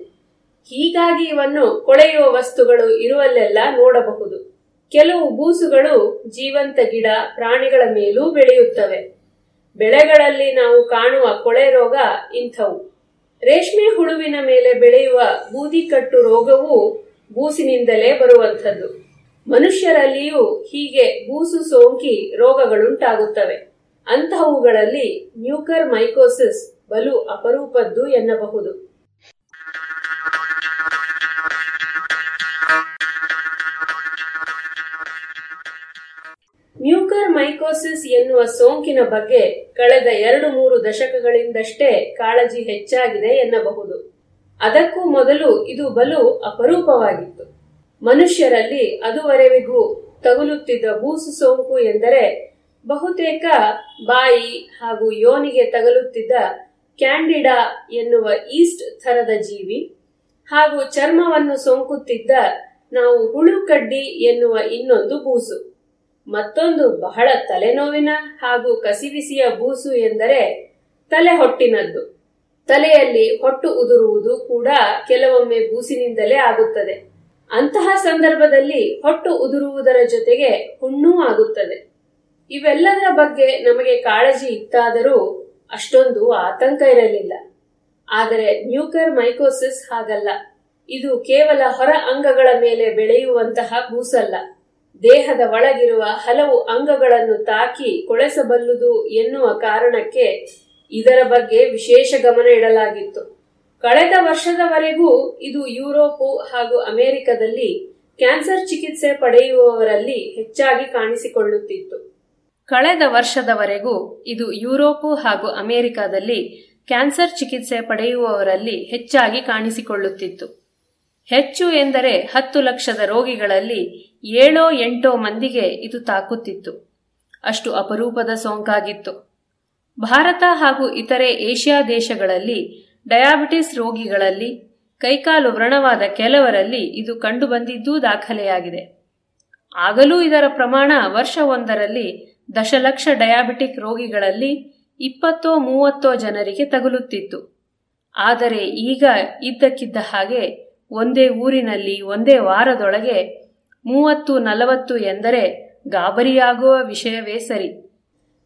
N: ಹೀಗಾಗಿ ಇವನ್ನು ಕೊಳೆಯುವ ವಸ್ತುಗಳು ಇರುವಲ್ಲೆಲ್ಲ ನೋಡಬಹುದು. ಕೆಲವು ಬೂಸುಗಳು ಜೀವಂತ ಗಿಡ ಪ್ರಾಣಿಗಳ ಮೇಲೂ ಬೆಳೆಯುತ್ತವೆ. ಬೆಳೆಗಳಲ್ಲಿ ನಾವು ಕಾಣುವ ಕೊಳೆ ರೋಗ ಇಂಥವು. ರೇಷ್ಮೆ ಹುಳುವಿನ ಮೇಲೆ ಬೆಳೆಯುವ ಬೂದಿಕಟ್ಟು ರೋಗವು ಬೂಸಿನಿಂದಲೇ ಬರುವಂಥದ್ದು. ಮನುಷ್ಯರಲ್ಲಿಯೂ ಹೀಗೆ ಬೂಸು ಸೋಂಕಿ ರೋಗಗಳುಂಟಾಗುತ್ತವೆ. ಅಂತಹವುಗಳಲ್ಲಿ ಮ್ಯೂಕರ್ ಮೈಕೋಸಿಸ್ ಬಲು ಅಪರೂಪದ್ದು ಎನ್ನಬಹುದು. ಮೈಕೋಸಿಸ್ ಎನ್ನುವ ಸೋಂಕಿನ ಬಗ್ಗೆ ಕಳೆದ ಎರಡು ಮೂರು ದಶಕಗಳಿಂದಷ್ಟೇ ಕಾಳಜಿ ಹೆಚ್ಚಾಗಿದೆ ಎನ್ನಬಹುದು. ಅದಕ್ಕೂ ಮೊದಲು ಇದು ಬಲು ಅಪರೂಪವಾಗಿತ್ತು. ಮನುಷ್ಯರಲ್ಲಿ ಅದುವರೆವಿಗೂ ತಗುಲುತ್ತಿದ್ದ ಬೂಸು ಸೋಂಕು ಎಂದರೆ ಬಹುತೇಕ ಬಾಯಿ ಹಾಗೂ ಯೋನಿಗೆ ತಗಲುತ್ತಿದ್ದ ಕ್ಯಾಂಡಿಡಾ ಎನ್ನುವ ಈಸ್ಟ್ ಥರದ ಜೀವಿ ಹಾಗೂ ಚರ್ಮವನ್ನು ಸೋಂಕುತ್ತಿದ್ದ ನಾವು ಹುಳುಕಡ್ಡಿ ಎನ್ನುವ ಇನ್ನೊಂದು ಬೂಸು. ಮತ್ತೊಂದು ಬಹಳ ತಲೆನೋವಿನ ಹಾಗೂ ಕಸಿವಿಸಿಯ ಬೂಸು ಎಂದರೆ ತಲೆ ಹೊಟ್ಟಿನದ್ದು. ತಲೆಯಲ್ಲಿ ಹೊಟ್ಟು ಉದುರುವುದು ಕೂಡ ಕೆಲವೊಮ್ಮೆ ಬೂಸಿನಿಂದಲೇ ಆಗುತ್ತದೆ. ಅಂತಹ ಸಂದರ್ಭದಲ್ಲಿ ಹೊಟ್ಟು ಉದುರುವುದರ ಜೊತೆಗೆ ಹುಣ್ಣೂ ಆಗುತ್ತದೆ. ಇವೆಲ್ಲದರ ಬಗ್ಗೆ ನಮಗೆ ಕಾಳಜಿ ಇತ್ತಾದರೂ ಅಷ್ಟೊಂದು ಆತಂಕ ಇರಲಿಲ್ಲ. ಆದರೆ ನ್ಯೂಕರ್ ಮೈಕೋಸಿಸ್ ಹಾಗಲ್ಲ. ಇದು ಕೇವಲ ಹೊರ ಅಂಗಗಳ ಮೇಲೆ ಬೆಳೆಯುವಂತಹ ಬೂಸಲ್ಲ. ದೇಹದ ಒಳಗಿರುವ ಹಲವು ಅಂಗಗಳನ್ನು ತಾಕಿ ಕೊಳೆಸಬಲ್ಲುದು ಎನ್ನುವ ಕಾರಣಕ್ಕೆ ಇದರ ಬಗ್ಗೆ ವಿಶೇಷ ಗಮನ ಇಡಲಾಗಿತ್ತು. ಕಳೆದ ವರ್ಷದವರೆಗೂ ಇದು ಯುರೋಪು ಹಾಗೂ ಅಮೆರಿಕದಲ್ಲಿ ಕ್ಯಾನ್ಸರ್ ಚಿಕಿತ್ಸೆ ಪಡೆಯುವವರಲ್ಲಿ ಹೆಚ್ಚಾಗಿ ಕಾಣಿಸಿಕೊಳ್ಳುತ್ತಿತ್ತು. ಕಳೆದ ವರ್ಷದವರೆಗೂ ಇದು ಯುರೋಪು ಹಾಗೂ ಅಮೆರಿಕದಲ್ಲಿ ಕ್ಯಾನ್ಸರ್ ಚಿಕಿತ್ಸೆ ಪಡೆಯುವವರಲ್ಲಿ ಹೆಚ್ಚಾಗಿ ಕಾಣಿಸಿಕೊಳ್ಳುತ್ತಿತ್ತು. ಹೆಚ್ಚು ಎಂದರೆ ಹತ್ತು ಲಕ್ಷದ ರೋಗಿಗಳಲ್ಲಿ ಏಳೋ ಎಂಟೋ ಮಂದಿಗೆ ಇದು ತಾಕುತ್ತಿತ್ತು. ಅಷ್ಟು ಅಪರೂಪದ ಸೋಂಕಾಗಿತ್ತು. ಭಾರತ ಹಾಗೂ ಇತರೆ ಏಷ್ಯಾ ದೇಶಗಳಲ್ಲಿ ಡಯಾಬಿಟಿಸ್ ರೋಗಿಗಳಲ್ಲಿ ಕೈಕಾಲು ವ್ರಣವಾದ ಕೆಲವರಲ್ಲಿ ಇದು ಕಂಡುಬಂದಿದ್ದೂ ದಾಖಲೆಯಾಗಿದೆ. ಆಗಲೂ ಇದರ ಪ್ರಮಾಣ ವರ್ಷವೊಂದರಲ್ಲಿ ದಶಲಕ್ಷ ಡಯಾಬಿಟಿಕ್ ರೋಗಿಗಳಲ್ಲಿ ಇಪ್ಪತ್ತೋ ಮೂವತ್ತೋ ಜನರಿಗೆ ತಗುಲುತ್ತಿತ್ತು. ಆದರೆ ಈಗ ಇದ್ದಕ್ಕಿದ್ದ ಹಾಗೆ ಒಂದೇ ಊರಿನಲ್ಲಿ ಒಂದೇ ವಾರದೊಳಗೆ ಮೂವತ್ತು ನಲವತ್ತು ಎಂದರೆ ಗಾಬರಿಯಾಗುವ ವಿಷಯವೇ ಸರಿ.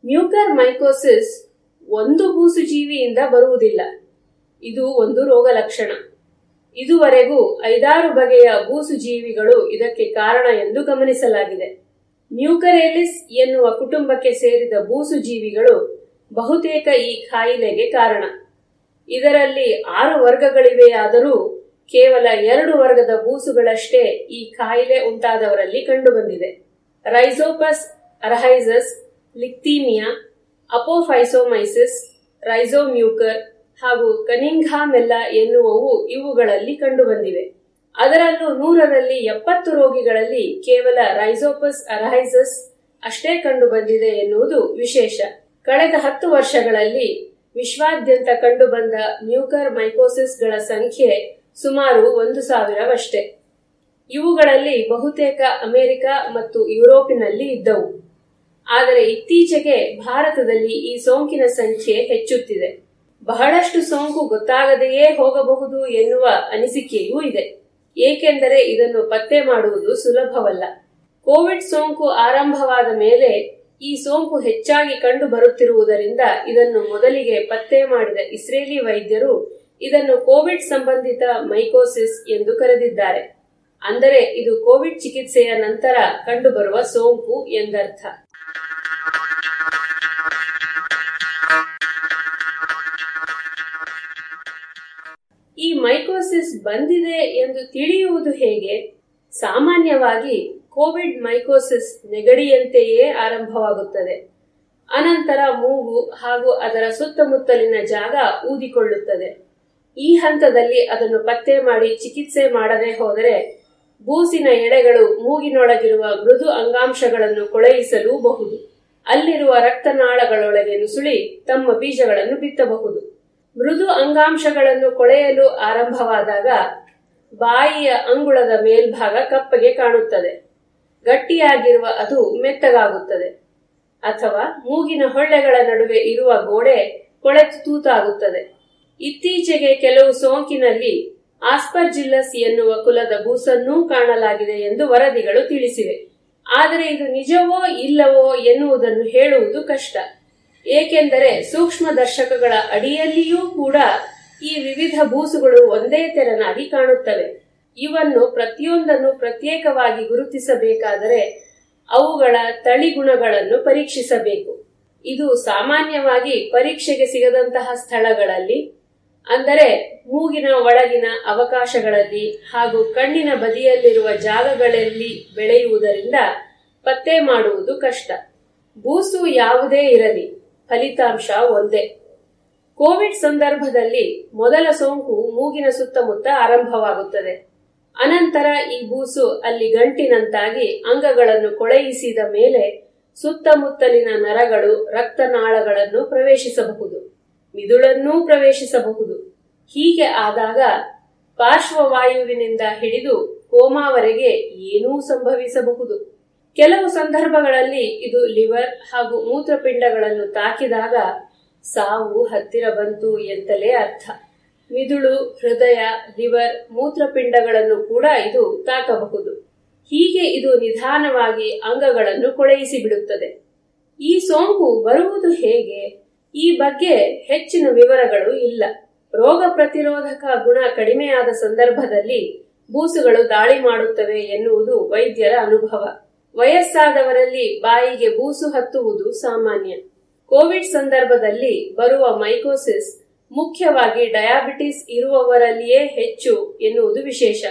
N: ಮ್ಯೂಕರ್ ಮೈಕೋಸಿಸ್ ಒಂದು ಬೂಸು ಜೀವಿಯಿಂದ ಬರುವುದಿಲ್ಲ. ಇದು ಒಂದು ರೋಗ ಲಕ್ಷಣ. ಇದುವರೆಗೂ ಐದಾರು ಬಗೆಯ ಬೂಸು ಜೀವಿಗಳು ಇದಕ್ಕೆ ಕಾರಣ ಎಂದು ಗಮನಿಸಲಾಗಿದೆ. ಮ್ಯೂಕರೇಲಿಸ್ ಎನ್ನುವ ಕುಟುಂಬಕ್ಕೆ ಸೇರಿದ ಬೂಸು ಜೀವಿಗಳು ಬಹುತೇಕ ಈ ಕಾಯಿಲೆಗೆ ಕಾರಣ. ಇದರಲ್ಲಿ ಆರು ವರ್ಗಗಳಿವೆಯಾದರೂ ಕೇವಲ ಎರಡು ವರ್ಗದ ಬೂಸುಗಳಷ್ಟೇ ಈ ಕಾಯಿಲೆ ಉಂಟಾದವರಲ್ಲಿ ಕಂಡುಬಂದಿದೆ. ರೈಸೋಪಸ್ ಅರ್ಹೈಸಸ್ ಲಿಕ್ತೀಮಿಯಾ ಅಪೋಫೈಸೋಮೈಸಿಸ್ ರೈಸೋಮ್ಯೂಕರ್ ಹಾಗೂ ಕನಿಂಘಾಮೆಲ್ಲ ಎನ್ನುವವು ಇವುಗಳಲ್ಲಿ ಕಂಡುಬಂದಿವೆ. ಅದರಲ್ಲೂ ನೂರರಲ್ಲಿ ಎಪ್ಪತ್ತು ರೋಗಿಗಳಲ್ಲಿ ಕೇವಲ ರೈಸೋಪಸ್ ಅರಹೈಸಸ್ ಅಷ್ಟೇ ಕಂಡುಬಂದಿದೆ ಎನ್ನುವುದು ವಿಶೇಷ. ಕಳೆದ ಹತ್ತು ವರ್ಷಗಳಲ್ಲಿ ವಿಶ್ವಾದ್ಯಂತ ಕಂಡುಬಂದ ಮ್ಯೂಕರ್ ಮೈಕೋಸಿಸ್ಗಳ ಸಂಖ್ಯೆ ಸುಮಾರು ಒಂದು ಸಾವಿರವಷ್ಟೇ. ಇವುಗಳಲ್ಲಿ ಬಹುತೇಕ ಅಮೆರಿಕ ಮತ್ತು ಯುರೋಪಿನಲ್ಲಿ ಇದ್ದವು. ಆದರೆ ಇತ್ತೀಚೆಗೆ ಭಾರತದಲ್ಲಿ ಈ ಸೋಂಕಿನ ಸಂಖ್ಯೆ ಹೆಚ್ಚುತ್ತಿದೆ. ಬಹಳಷ್ಟು ಸೋಂಕು ಗೊತ್ತಾಗದೆಯೇ ಹೋಗಬಹುದು ಎನ್ನುವ ಅನಿಸಿಕೆಯೂ ಇದೆ. ಏಕೆಂದರೆ ಇದನ್ನು ಪತ್ತೆ ಮಾಡುವುದು ಸುಲಭವಲ್ಲ. ಕೋವಿಡ್ ಸೋಂಕು ಆರಂಭವಾದ ಮೇಲೆ ಈ ಸೋಂಕು ಹೆಚ್ಚಾಗಿ ಕಂಡು ಬರುತ್ತಿರುವುದರಿಂದ ಇದನ್ನು ಮೊದಲಿಗೆ ಪತ್ತೆ ಮಾಡಿದ ಇಸ್ರೇಲಿ ವೈದ್ಯರು ಇದನ್ನು ಕೋವಿಡ್ ಸಂಬಂಧಿತ ಮೈಕೋಸಿಸ್ ಎಂದು ಕರೆದಿದ್ದಾರೆ. ಅಂದರೆ ಇದು ಕೋವಿಡ್ ಚಿಕಿತ್ಸೆಯ ನಂತರ ಕಂಡುಬರುವ ಸೋಂಕು ಎಂದರ್ಥ. ಈ ಮೈಕೋಸಿಸ್ ಬಂದಿದೆ ಎಂದು ತಿಳಿಯುವುದು ಹೇಗೆ? ಸಾಮಾನ್ಯವಾಗಿ ಕೋವಿಡ್ ಮೈಕೋಸಿಸ್ ನೆಗಡಿಯಂತೆಯೇ ಆರಂಭವಾಗುತ್ತದೆ. ಅನಂತರ ಮೂಗು ಹಾಗೂ ಅದರ ಸುತ್ತಮುತ್ತಲಿನ ಜಾಗ ಊದಿಕೊಳ್ಳುತ್ತದೆ. ಈ ಹಂತದಲ್ಲಿ ಅದನ್ನು ಪತ್ತೆ ಮಾಡಿ ಚಿಕಿತ್ಸೆ ಮಾಡದೆ ಹೋದರೆ ಬೂಸಿನ ಎಡೆಗಳು ಮೂಗಿನೊಳಗಿರುವ ಮೃದು ಅಂಗಾಂಶಗಳನ್ನು ಕೊಳೆಯಿಸಲೂಬಹುದು. ಅಲ್ಲಿರುವ ರಕ್ತನಾಳಗಳೊಳಗೆ ನುಸುಳಿ ತಮ್ಮ ಬೀಜಗಳನ್ನು ಬಿತ್ತಬಹುದು. ಮೃದು ಅಂಗಾಂಶಗಳನ್ನು ಕೊಳೆಯಲು ಆರಂಭವಾದಾಗ ಬಾಯಿಯ ಅಂಗುಳದ ಮೇಲ್ಭಾಗ ಕಪ್ಪಗೆ ಕಾಣುತ್ತದೆ. ಗಟ್ಟಿಯಾಗಿರುವ ಅದು ಮೆತ್ತಗಾಗುತ್ತದೆ. ಅಥವಾ ಮೂಗಿನ ಹೊಳ್ಳೆಗಳ ನಡುವೆ ಇರುವ ಗೋಡೆ ಕೊಳೆತು ತೂತಾಗುತ್ತದೆ. ಇತ್ತೀಚೆಗೆ ಕೆಲವು ಸೋಂಕಿನಲ್ಲಿ ಆಸ್ಪರ್ಜಿಲ್ಲಸ್ ಎನ್ನುವ ಕುಲದ ಬೂಸನ್ನೂ ಕಾಣಲಾಗಿದೆ ಎಂದು ವರದಿಗಳು ತಿಳಿಸಿವೆ. ಆದರೆ ಇದು ನಿಜವೋ ಇಲ್ಲವೋ ಎನ್ನುವುದನ್ನು ಹೇಳುವುದು ಕಷ್ಟ. ಏಕೆಂದರೆ ಸೂಕ್ಷ್ಮ ದರ್ಶಕಗಳ ಅಡಿಯಲ್ಲಿಯೂ ಕೂಡ ಈ ವಿವಿಧ ಬೂಸುಗಳು ಒಂದೇ ತೆರನಾಗಿ ಕಾಣುತ್ತವೆ. ಇವನ್ನು ಪ್ರತಿಯೊಂದನ್ನು ಪ್ರತ್ಯೇಕವಾಗಿ ಗುರುತಿಸಬೇಕಾದರೆ ಅವುಗಳ ತಳಿಗುಣಗಳನ್ನು ಪರೀಕ್ಷಿಸಬೇಕು. ಇದು ಸಾಮಾನ್ಯವಾಗಿ ಪರೀಕ್ಷೆಗೆ ಸಿಗದಂತಹ ಸ್ಥಳಗಳಲ್ಲಿ ಅಂದರೆ ಮೂಗಿನ ಒಳಗಿನ ಅವಕಾಶಗಳಲ್ಲಿ ಹಾಗೂ ಕಣ್ಣಿನ ಬದಿಯಲ್ಲಿರುವ ಜಾಗಗಳಲ್ಲಿ ಬೆಳೆಯುವುದರಿಂದ ಪತ್ತೆ ಮಾಡುವುದು ಕಷ್ಟ. ಬೂಸು ಯಾವುದೇ ಇರಲಿ, ಫಲಿತಾಂಶ ಒಂದೇ. ಕೋವಿಡ್ ಸಂದರ್ಭದಲ್ಲಿ ಮೊದಲ ಸೋಂಕು ಮೂಗಿನ ಸುತ್ತಮುತ್ತ ಆರಂಭವಾಗುತ್ತದೆ. ಅನಂತರ ಈ ಬೂಸು ಅಲ್ಲಿ ಗಂಟಿನಂತಾಗಿ ಅಂಗಗಳನ್ನು ಕೊಳೆಯಿಸಿದ ಮೇಲೆ ಸುತ್ತಮುತ್ತಲಿನ ನರಗಳು, ರಕ್ತನಾಳಗಳನ್ನು ಪ್ರವೇಶಿಸಬಹುದು. ಮಿದುಳನ್ನೂ ಪ್ರವೇಶಿಸಬಹುದು. ಹೀಗೆ ಆದಾಗ ಪಾರ್ಶ್ವವಾಯುವಿನಿಂದ ಹಿಡಿದು ಕೋಮಾವರೆಗೆ ಏನೂ ಸಂಭವಿಸಬಹುದು. ಕೆಲವು ಸಂದರ್ಭಗಳಲ್ಲಿ ಇದು ಲಿವರ್ ಹಾಗೂ ಮೂತ್ರಪಿಂಡಗಳನ್ನು ತಾಕಿದಾಗ ಸಾವು ಹತ್ತಿರ ಬಂತು ಎಂತಲೇ ಅರ್ಥ. ಮಿದುಳು, ಹೃದಯ, ಲಿವರ್, ಮೂತ್ರಪಿಂಡಗಳನ್ನು ಕೂಡ ಇದು ತಾಕಬಹುದು. ಹೀಗೆ ಇದು ನಿಧಾನವಾಗಿ ಅಂಗಗಳನ್ನು ಕೊಳೆಯಿಸಿ ಬಿಡುತ್ತದೆ. ಈ ಸೋಂಕು ಬರುವುದು ಹೇಗೆ? ಈ ಬಗ್ಗೆ ಹೆಚ್ಚಿನ ವಿವರಗಳು ಇಲ್ಲ. ರೋಗ ಪ್ರತಿರೋಧಕ ಗುಣ ಕಡಿಮೆಯಾದ ಸಂದರ್ಭದಲ್ಲಿ ಬೂಸುಗಳು ದಾಳಿ ಮಾಡುತ್ತವೆ ಎನ್ನುವುದು ವೈದ್ಯರ ಅನುಭವ. ವಯಸ್ಸಾದವರಲ್ಲಿ ಬಾಯಿಗೆ ಬೂಸು ಹತ್ತುವುದು ಸಾಮಾನ್ಯ. ಕೋವಿಡ್ ಸಂದರ್ಭದಲ್ಲಿ ಬರುವ ಮೈಕೋಸಿಸ್ ಮುಖ್ಯವಾಗಿ ಡಯಾಬಿಟಿಸ್ ಇರುವವರಲ್ಲಿಯೇ ಹೆಚ್ಚು ಎನ್ನುವುದು ವಿಶೇಷ.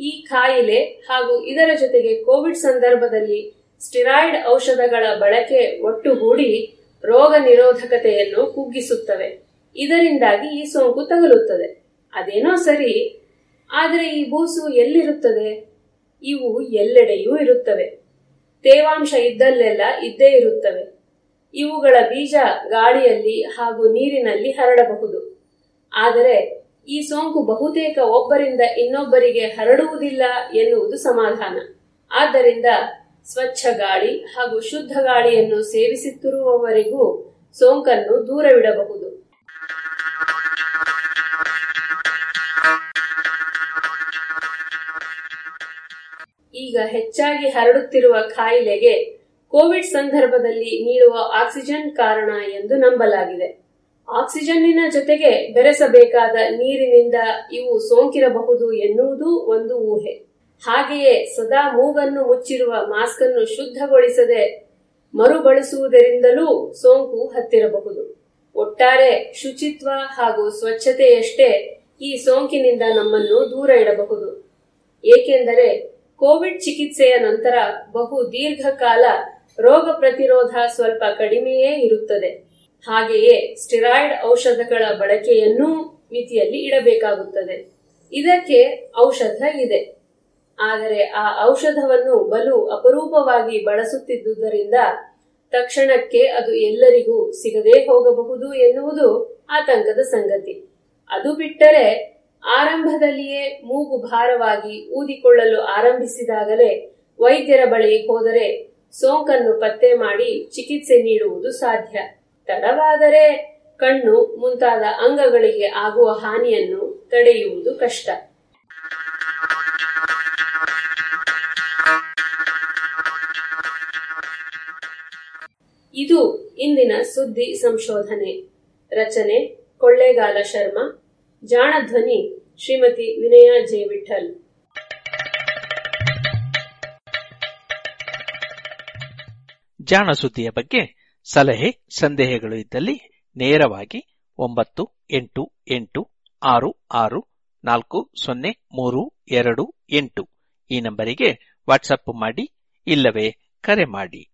N: ಈ ಕಾಯಿಲೆ ಹಾಗೂ ಇದರ ಜೊತೆಗೆ ಕೋವಿಡ್ ಸಂದರ್ಭದಲ್ಲಿ ಸ್ಟಿರಾಯ್ಡ್ ಔಷಧಗಳ ಬಳಕೆ ಒಟ್ಟುಗೂಡಿ ರೋಗ ನಿರೋಧಕತೆಯನ್ನು ಕುಗ್ಗಿಸುತ್ತವೆ. ಇದರಿಂದಾಗಿ ಈ ಸೋಂಕು ತಗಲುತ್ತದೆ. ಅದೇನೋ ಸರಿ, ಆದರೆ ಈ ಬೂಸು ಎಲ್ಲಿರುತ್ತದೆ? ಇವು ಎಲ್ಲೆಡೆಯೂ ಇರುತ್ತವೆ. ತೇವಾಂಶ ಇದ್ದಲ್ಲೆಲ್ಲ ಇದ್ದೇ ಇರುತ್ತವೆ. ಇವುಗಳ ಬೀಜ ಗಾಳಿಯಲ್ಲಿ ಹಾಗೂ ನೀರಿನಲ್ಲಿ ಹರಡಬಹುದು. ಆದರೆ ಈ ಸೋಂಕು ಬಹುತೇಕ ಒಬ್ಬರಿಂದ ಇನ್ನೊಬ್ಬರಿಗೆ ಹರಡುವುದಿಲ್ಲ ಎನ್ನುವುದು ಸಮಾಧಾನ. ಆದ್ದರಿಂದ ಸ್ವಚ್ಛ ಗಾಳಿ ಹಾಗೂ ಶುದ್ಧ ಗಾಳಿಯನ್ನು ಸೇವಿಸುತ್ತಿರುವವರೆಗೂ ಸೋಂಕನ್ನು ದೂರವಿಡಬಹುದು. ಈಗ ಹೆಚ್ಚಾಗಿ ಹರಡುತ್ತಿರುವ ಕಾಯಿಲೆಗೆ ಕೋವಿಡ್ ಸಂದರ್ಭದಲ್ಲಿ ನೀಡುವ ಆಕ್ಸಿಜನ್ ಕಾರಣ ಎಂದು ನಂಬಲಾಗಿದೆ. ಆಕ್ಸಿಜನ್ನಿನ ಜೊತೆಗೆ ಬೆರೆಸಬೇಕಾದ ನೀರಿನಿಂದ ಇವು ಸೋಂಕಿರಬಹುದು ಎನ್ನುವುದು ಒಂದು ಊಹೆ. ಹಾಗೆಯೇ ಸದಾ ಮೂಗನ್ನು ಮುಚ್ಚಿರುವ ಮಾಸ್ಕ್ ಅನ್ನು ಶುದ್ಧಗೊಳಿಸದೆ ಮರುಬಳಸುವುದರಿಂದಲೂ ಸೋಂಕು ಹತ್ತಿರಬಹುದು. ಒಟ್ಟಾರೆ ಶುಚಿತ್ವ ಹಾಗೂ ಸ್ವಚ್ಛತೆಯಷ್ಟೇ ಈ ಸೋಂಕಿನಿಂದ ನಮ್ಮನ್ನು ದೂರ ಇಡಬಹುದು. ಏಕೆಂದರೆ ಕೋವಿಡ್ ಚಿಕಿತ್ಸೆಯ ನಂತರ ಬಹು ದೀರ್ಘಕಾಲ ರೋಗ ಪ್ರತಿರೋಧ ಸ್ವಲ್ಪ ಕಡಿಮೆಯೇ ಇರುತ್ತದೆ. ಹಾಗೆಯೇ ಸ್ಟಿರಾಯ್ಡ್ ಔಷಧಗಳ ಬಳಕೆಯನ್ನೂ ಮಿತಿಯಲ್ಲಿ ಇಡಬೇಕಾಗುತ್ತದೆ. ಇದಕ್ಕೆ ಔಷಧ ಇದೆ. ಆದರೆ ಆ ಔಷಧವನ್ನು ಬಲು ಅಪರೂಪವಾಗಿ ಬಳಸುತ್ತಿದ್ದುದರಿಂದ ತಕ್ಷಣಕ್ಕೆ ಅದು ಎಲ್ಲರಿಗೂ ಸಿಗದೇ ಹೋಗಬಹುದು ಎನ್ನುವುದು ಆತಂಕದ ಸಂಗತಿ. ಅದು ಬಿಟ್ಟರೆ ಆರಂಭದಲ್ಲಿಯೇ ಮೂಗು ಭಾರವಾಗಿ ಊದಿಕೊಳ್ಳಲು ಆರಂಭಿಸಿದಾಗಲೇ ವೈದ್ಯರ ಬಳಿ ಹೋದರೆ ಸೋಂಕನ್ನು ಪತ್ತೆ ಮಾಡಿ ಚಿಕಿತ್ಸೆ ನೀಡುವುದು ಸಾಧ್ಯ. ತಡವಾದರೆ ಕಣ್ಣು ಮುಂತಾದ ಅಂಗಗಳಿಗೆ ಆಗುವ ಹಾನಿಯನ್ನು ತಡೆಯುವುದು ಕಷ್ಟ. ಇದು ಇಂದಿನ ಸುದ್ದಿ ಸಂಶೋಧನೆ. ರಚನೆ ಕೊಳ್ಳೇಗಾಲ ಶರ್ಮಾ. ಜಾಣಧ್ವನಿ ಶ್ರೀಮತಿ ವಿನಯ ಜೆ. ವಿಠಲ್
O: ಜಾಣ ಸುದ್ದಿಯ ಬಗ್ಗೆ ಸಲಹೆ, ಸಂದೇಹಗಳು ಇದ್ದಲ್ಲಿ ನೇರವಾಗಿ ಒಂಬತ್ತು ಎಂಟು ಎಂಟು ಆರು ಆರು ನಾಲ್ಕು ಸೊನ್ನೆ ಮೂರು ಎರಡು ಎಂಟು ಈ ನಂಬರಿಗೆ ವಾಟ್ಸಪ್ ಮಾಡಿ ಇಲ್ಲವೇ ಕರೆ ಮಾಡಿ.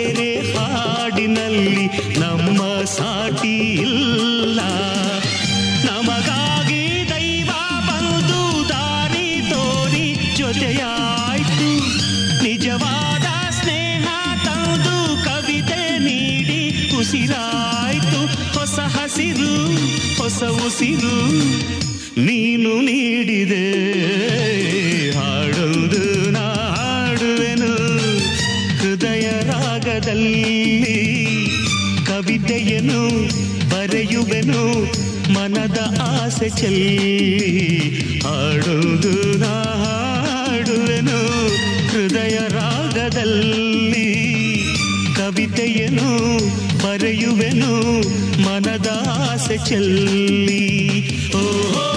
C: ಸೇರೆ ಹಾಡಿನಲ್ಲಿ ನಮ್ಮ ಸಾಟಿ ಇಲ್ಲ. ನಮಗಾಗಿ ದೈವ ಬಂದು ದಾರಿ ತೋರಿ ಜೊತೆಯಾಯ್ತು. ನಿಜವಾದ ಸ್ನೇಹ ತಂದು ಕವಿತೆ ನೀಡಿ ಉಸಿರಾಯ್ತು. ಹೊಸ ಹಸಿರು, ಹೊಸ ಉಸಿರು ನೀನು ನೀಡಿದೆ. ಕವಿತೆಯನ್ನು ಬರೆಯುವೆನು, ಮನದ ಆಸೆ ಚೆಲ್ಲಿ, ಹಾಡುವುದು ನಾ ಹಾಡುವೆನು, ಹೃದಯ ರಾಗದಲ್ಲಿ. ಕವಿತೆಯನ್ನು ಬರೆಯುವೆನು, ಮನದ ಆಸೆ ಚೆಲ್ಲಿ, ಓಹೋ.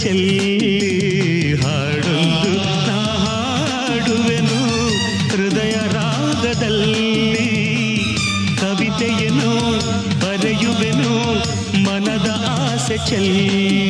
C: ಚೆಲ್ಲಿ ಹಾಡೊಂದು ನಾ ಹಾಡುವೆನು ಹೃದಯ ರಾಗದಲ್ಲಿ ಕವಿತೆಯನ್ನು ಬರೆಯುವೆನು ಮನದ ಆಸೆ ಚೆಲ್ಲಿ.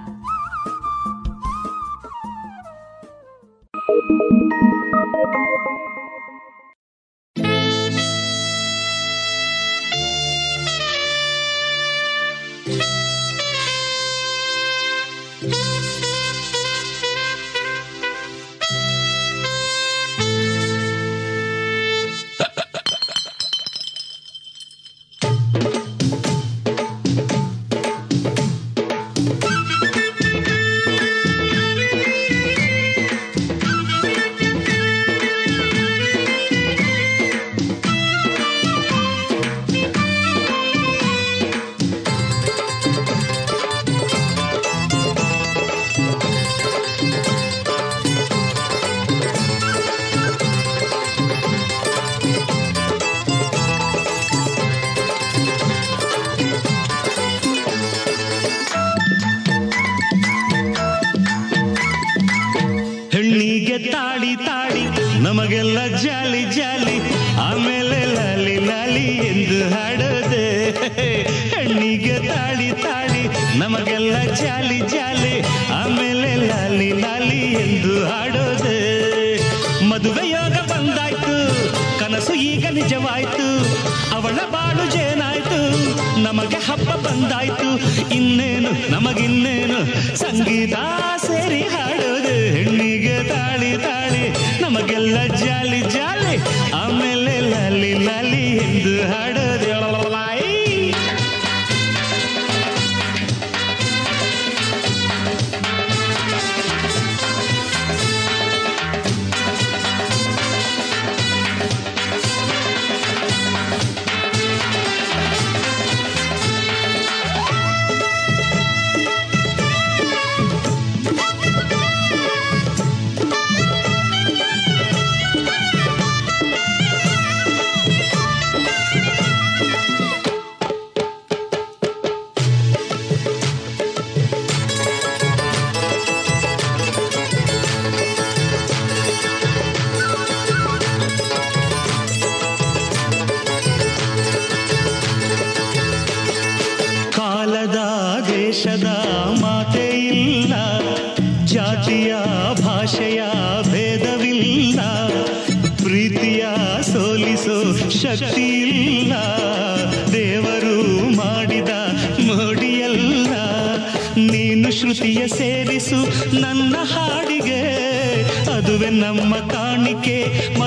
C: ಬಂದಾಯ್ತು ಇನ್ನೇನು? ನಮಗಿನ್ನೇನು? ಸಂಗೀತ ಸೇರಿ ಹಾಡೋದು. ಹೆಣ್ಣಿಗೆ ತಾಳಿ ತಾಳಿ ನಮಗೆಲ್ಲ ಜಾಲಿ.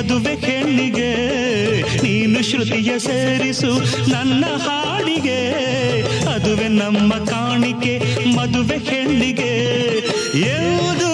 C: ಮದುವೆ ಹೆಣ್ಣಿಗೆ ನೀನು ಶ್ರುತಿಯ ಸೇರಿಸು ನನ್ನ ಹಾಡಿಗೆ. ಅದುವೆ ನಮ್ಮ ಕಾಣಿಕೆ ಮದುವೆ ಹೆಣ್ಣಿಗೆ. ಯಾವುದು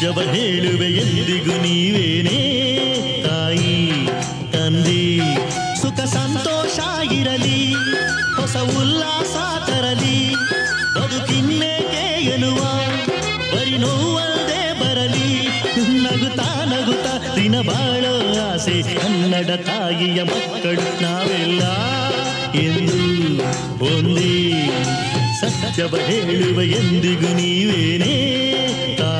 P: ಜವ ಹೇಳುವೆ ಎಂದಿಗೂ ನೀವೇನೇ? ತಾಯಿ, ತಂದಿ, ಸುಖ ಸಂತೋಷ ಆಗಿರಲಿ ಹೊಸ ಉಲ್ಲಾಸ ತರಲಿ ಬದುಕಿನ್ನೇಕೆ ಎನ್ನುವ ಬರಿ ನೋವಲ್ಲದೆ ಬರಲಿ. ನಗುತ್ತಾ ನಗುತ್ತಾ ದಿನ ಬಾಳೋ ಆಸೆ, ಕನ್ನಡ ತಾಯಿಯ ಮಕ್ಕಳು ನಾವೆಲ್ಲ. ಎಂದು ಒಂದೇ ಸತ್ಯವ ಹೇಳುವ ಎಂದಿಗೂ ನೀವೇನೇ?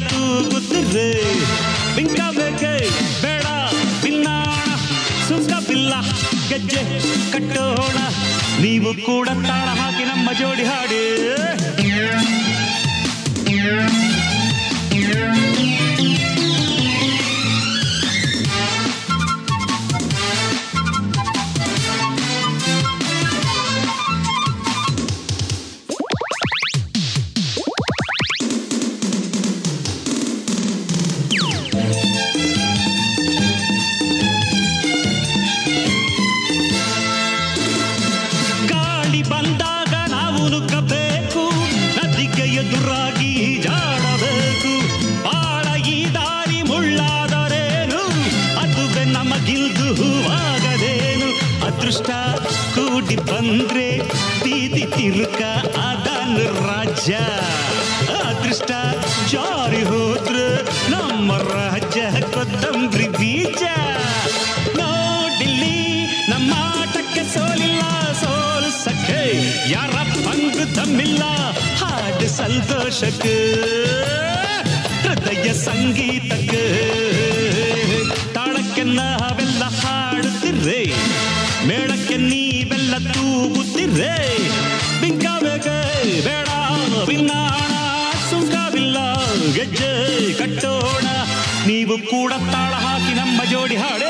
P: ನೀವೆಲ್ಲ ತೂಗುತ್ತಿರ್ರೆ ಬಿಂಕ ಬೇಕೆ ಬೇಡ
C: ಬಿನ್ನಾಣ ಸುಂಕ ಬಿಲ್ಲ ಗೆಜ್ಜೆ ಕಟ್ಟೋಣ ನೀವು ಕೂಡ ತಾಳ ಹಾಕಿ ನಮ್ಮ ಜೋಡಿ ಹಾಡಿ ಸಂತೋಷಕ್ಕೆ ಹೃದಯ ಸಂಗೀತಕ್ಕೆ ತಾಳಕ್ಕೆ ನಾವೆಲ್ಲ ಹಾಡುತ್ತಿರ್ರೆ ಮೇಳಕ್ಕೆ ನೀವೆಲ್ಲ ತೂಗುತ್ತಿರ್ರೆ ಬಿಂಕಬೇಕೆ ಬೇಡ ಬಿನ್ನಾಣ ಸುಂಕವಿಲ್ಲ ಗೆಜ್ಜೆ ಕಟ್ಟೋಣ ನೀವು ಕೂಡ ತಾಳ ಹಾಕಿ ನಮ್ಮ ಜೋಡಿ ಹಾಡೇ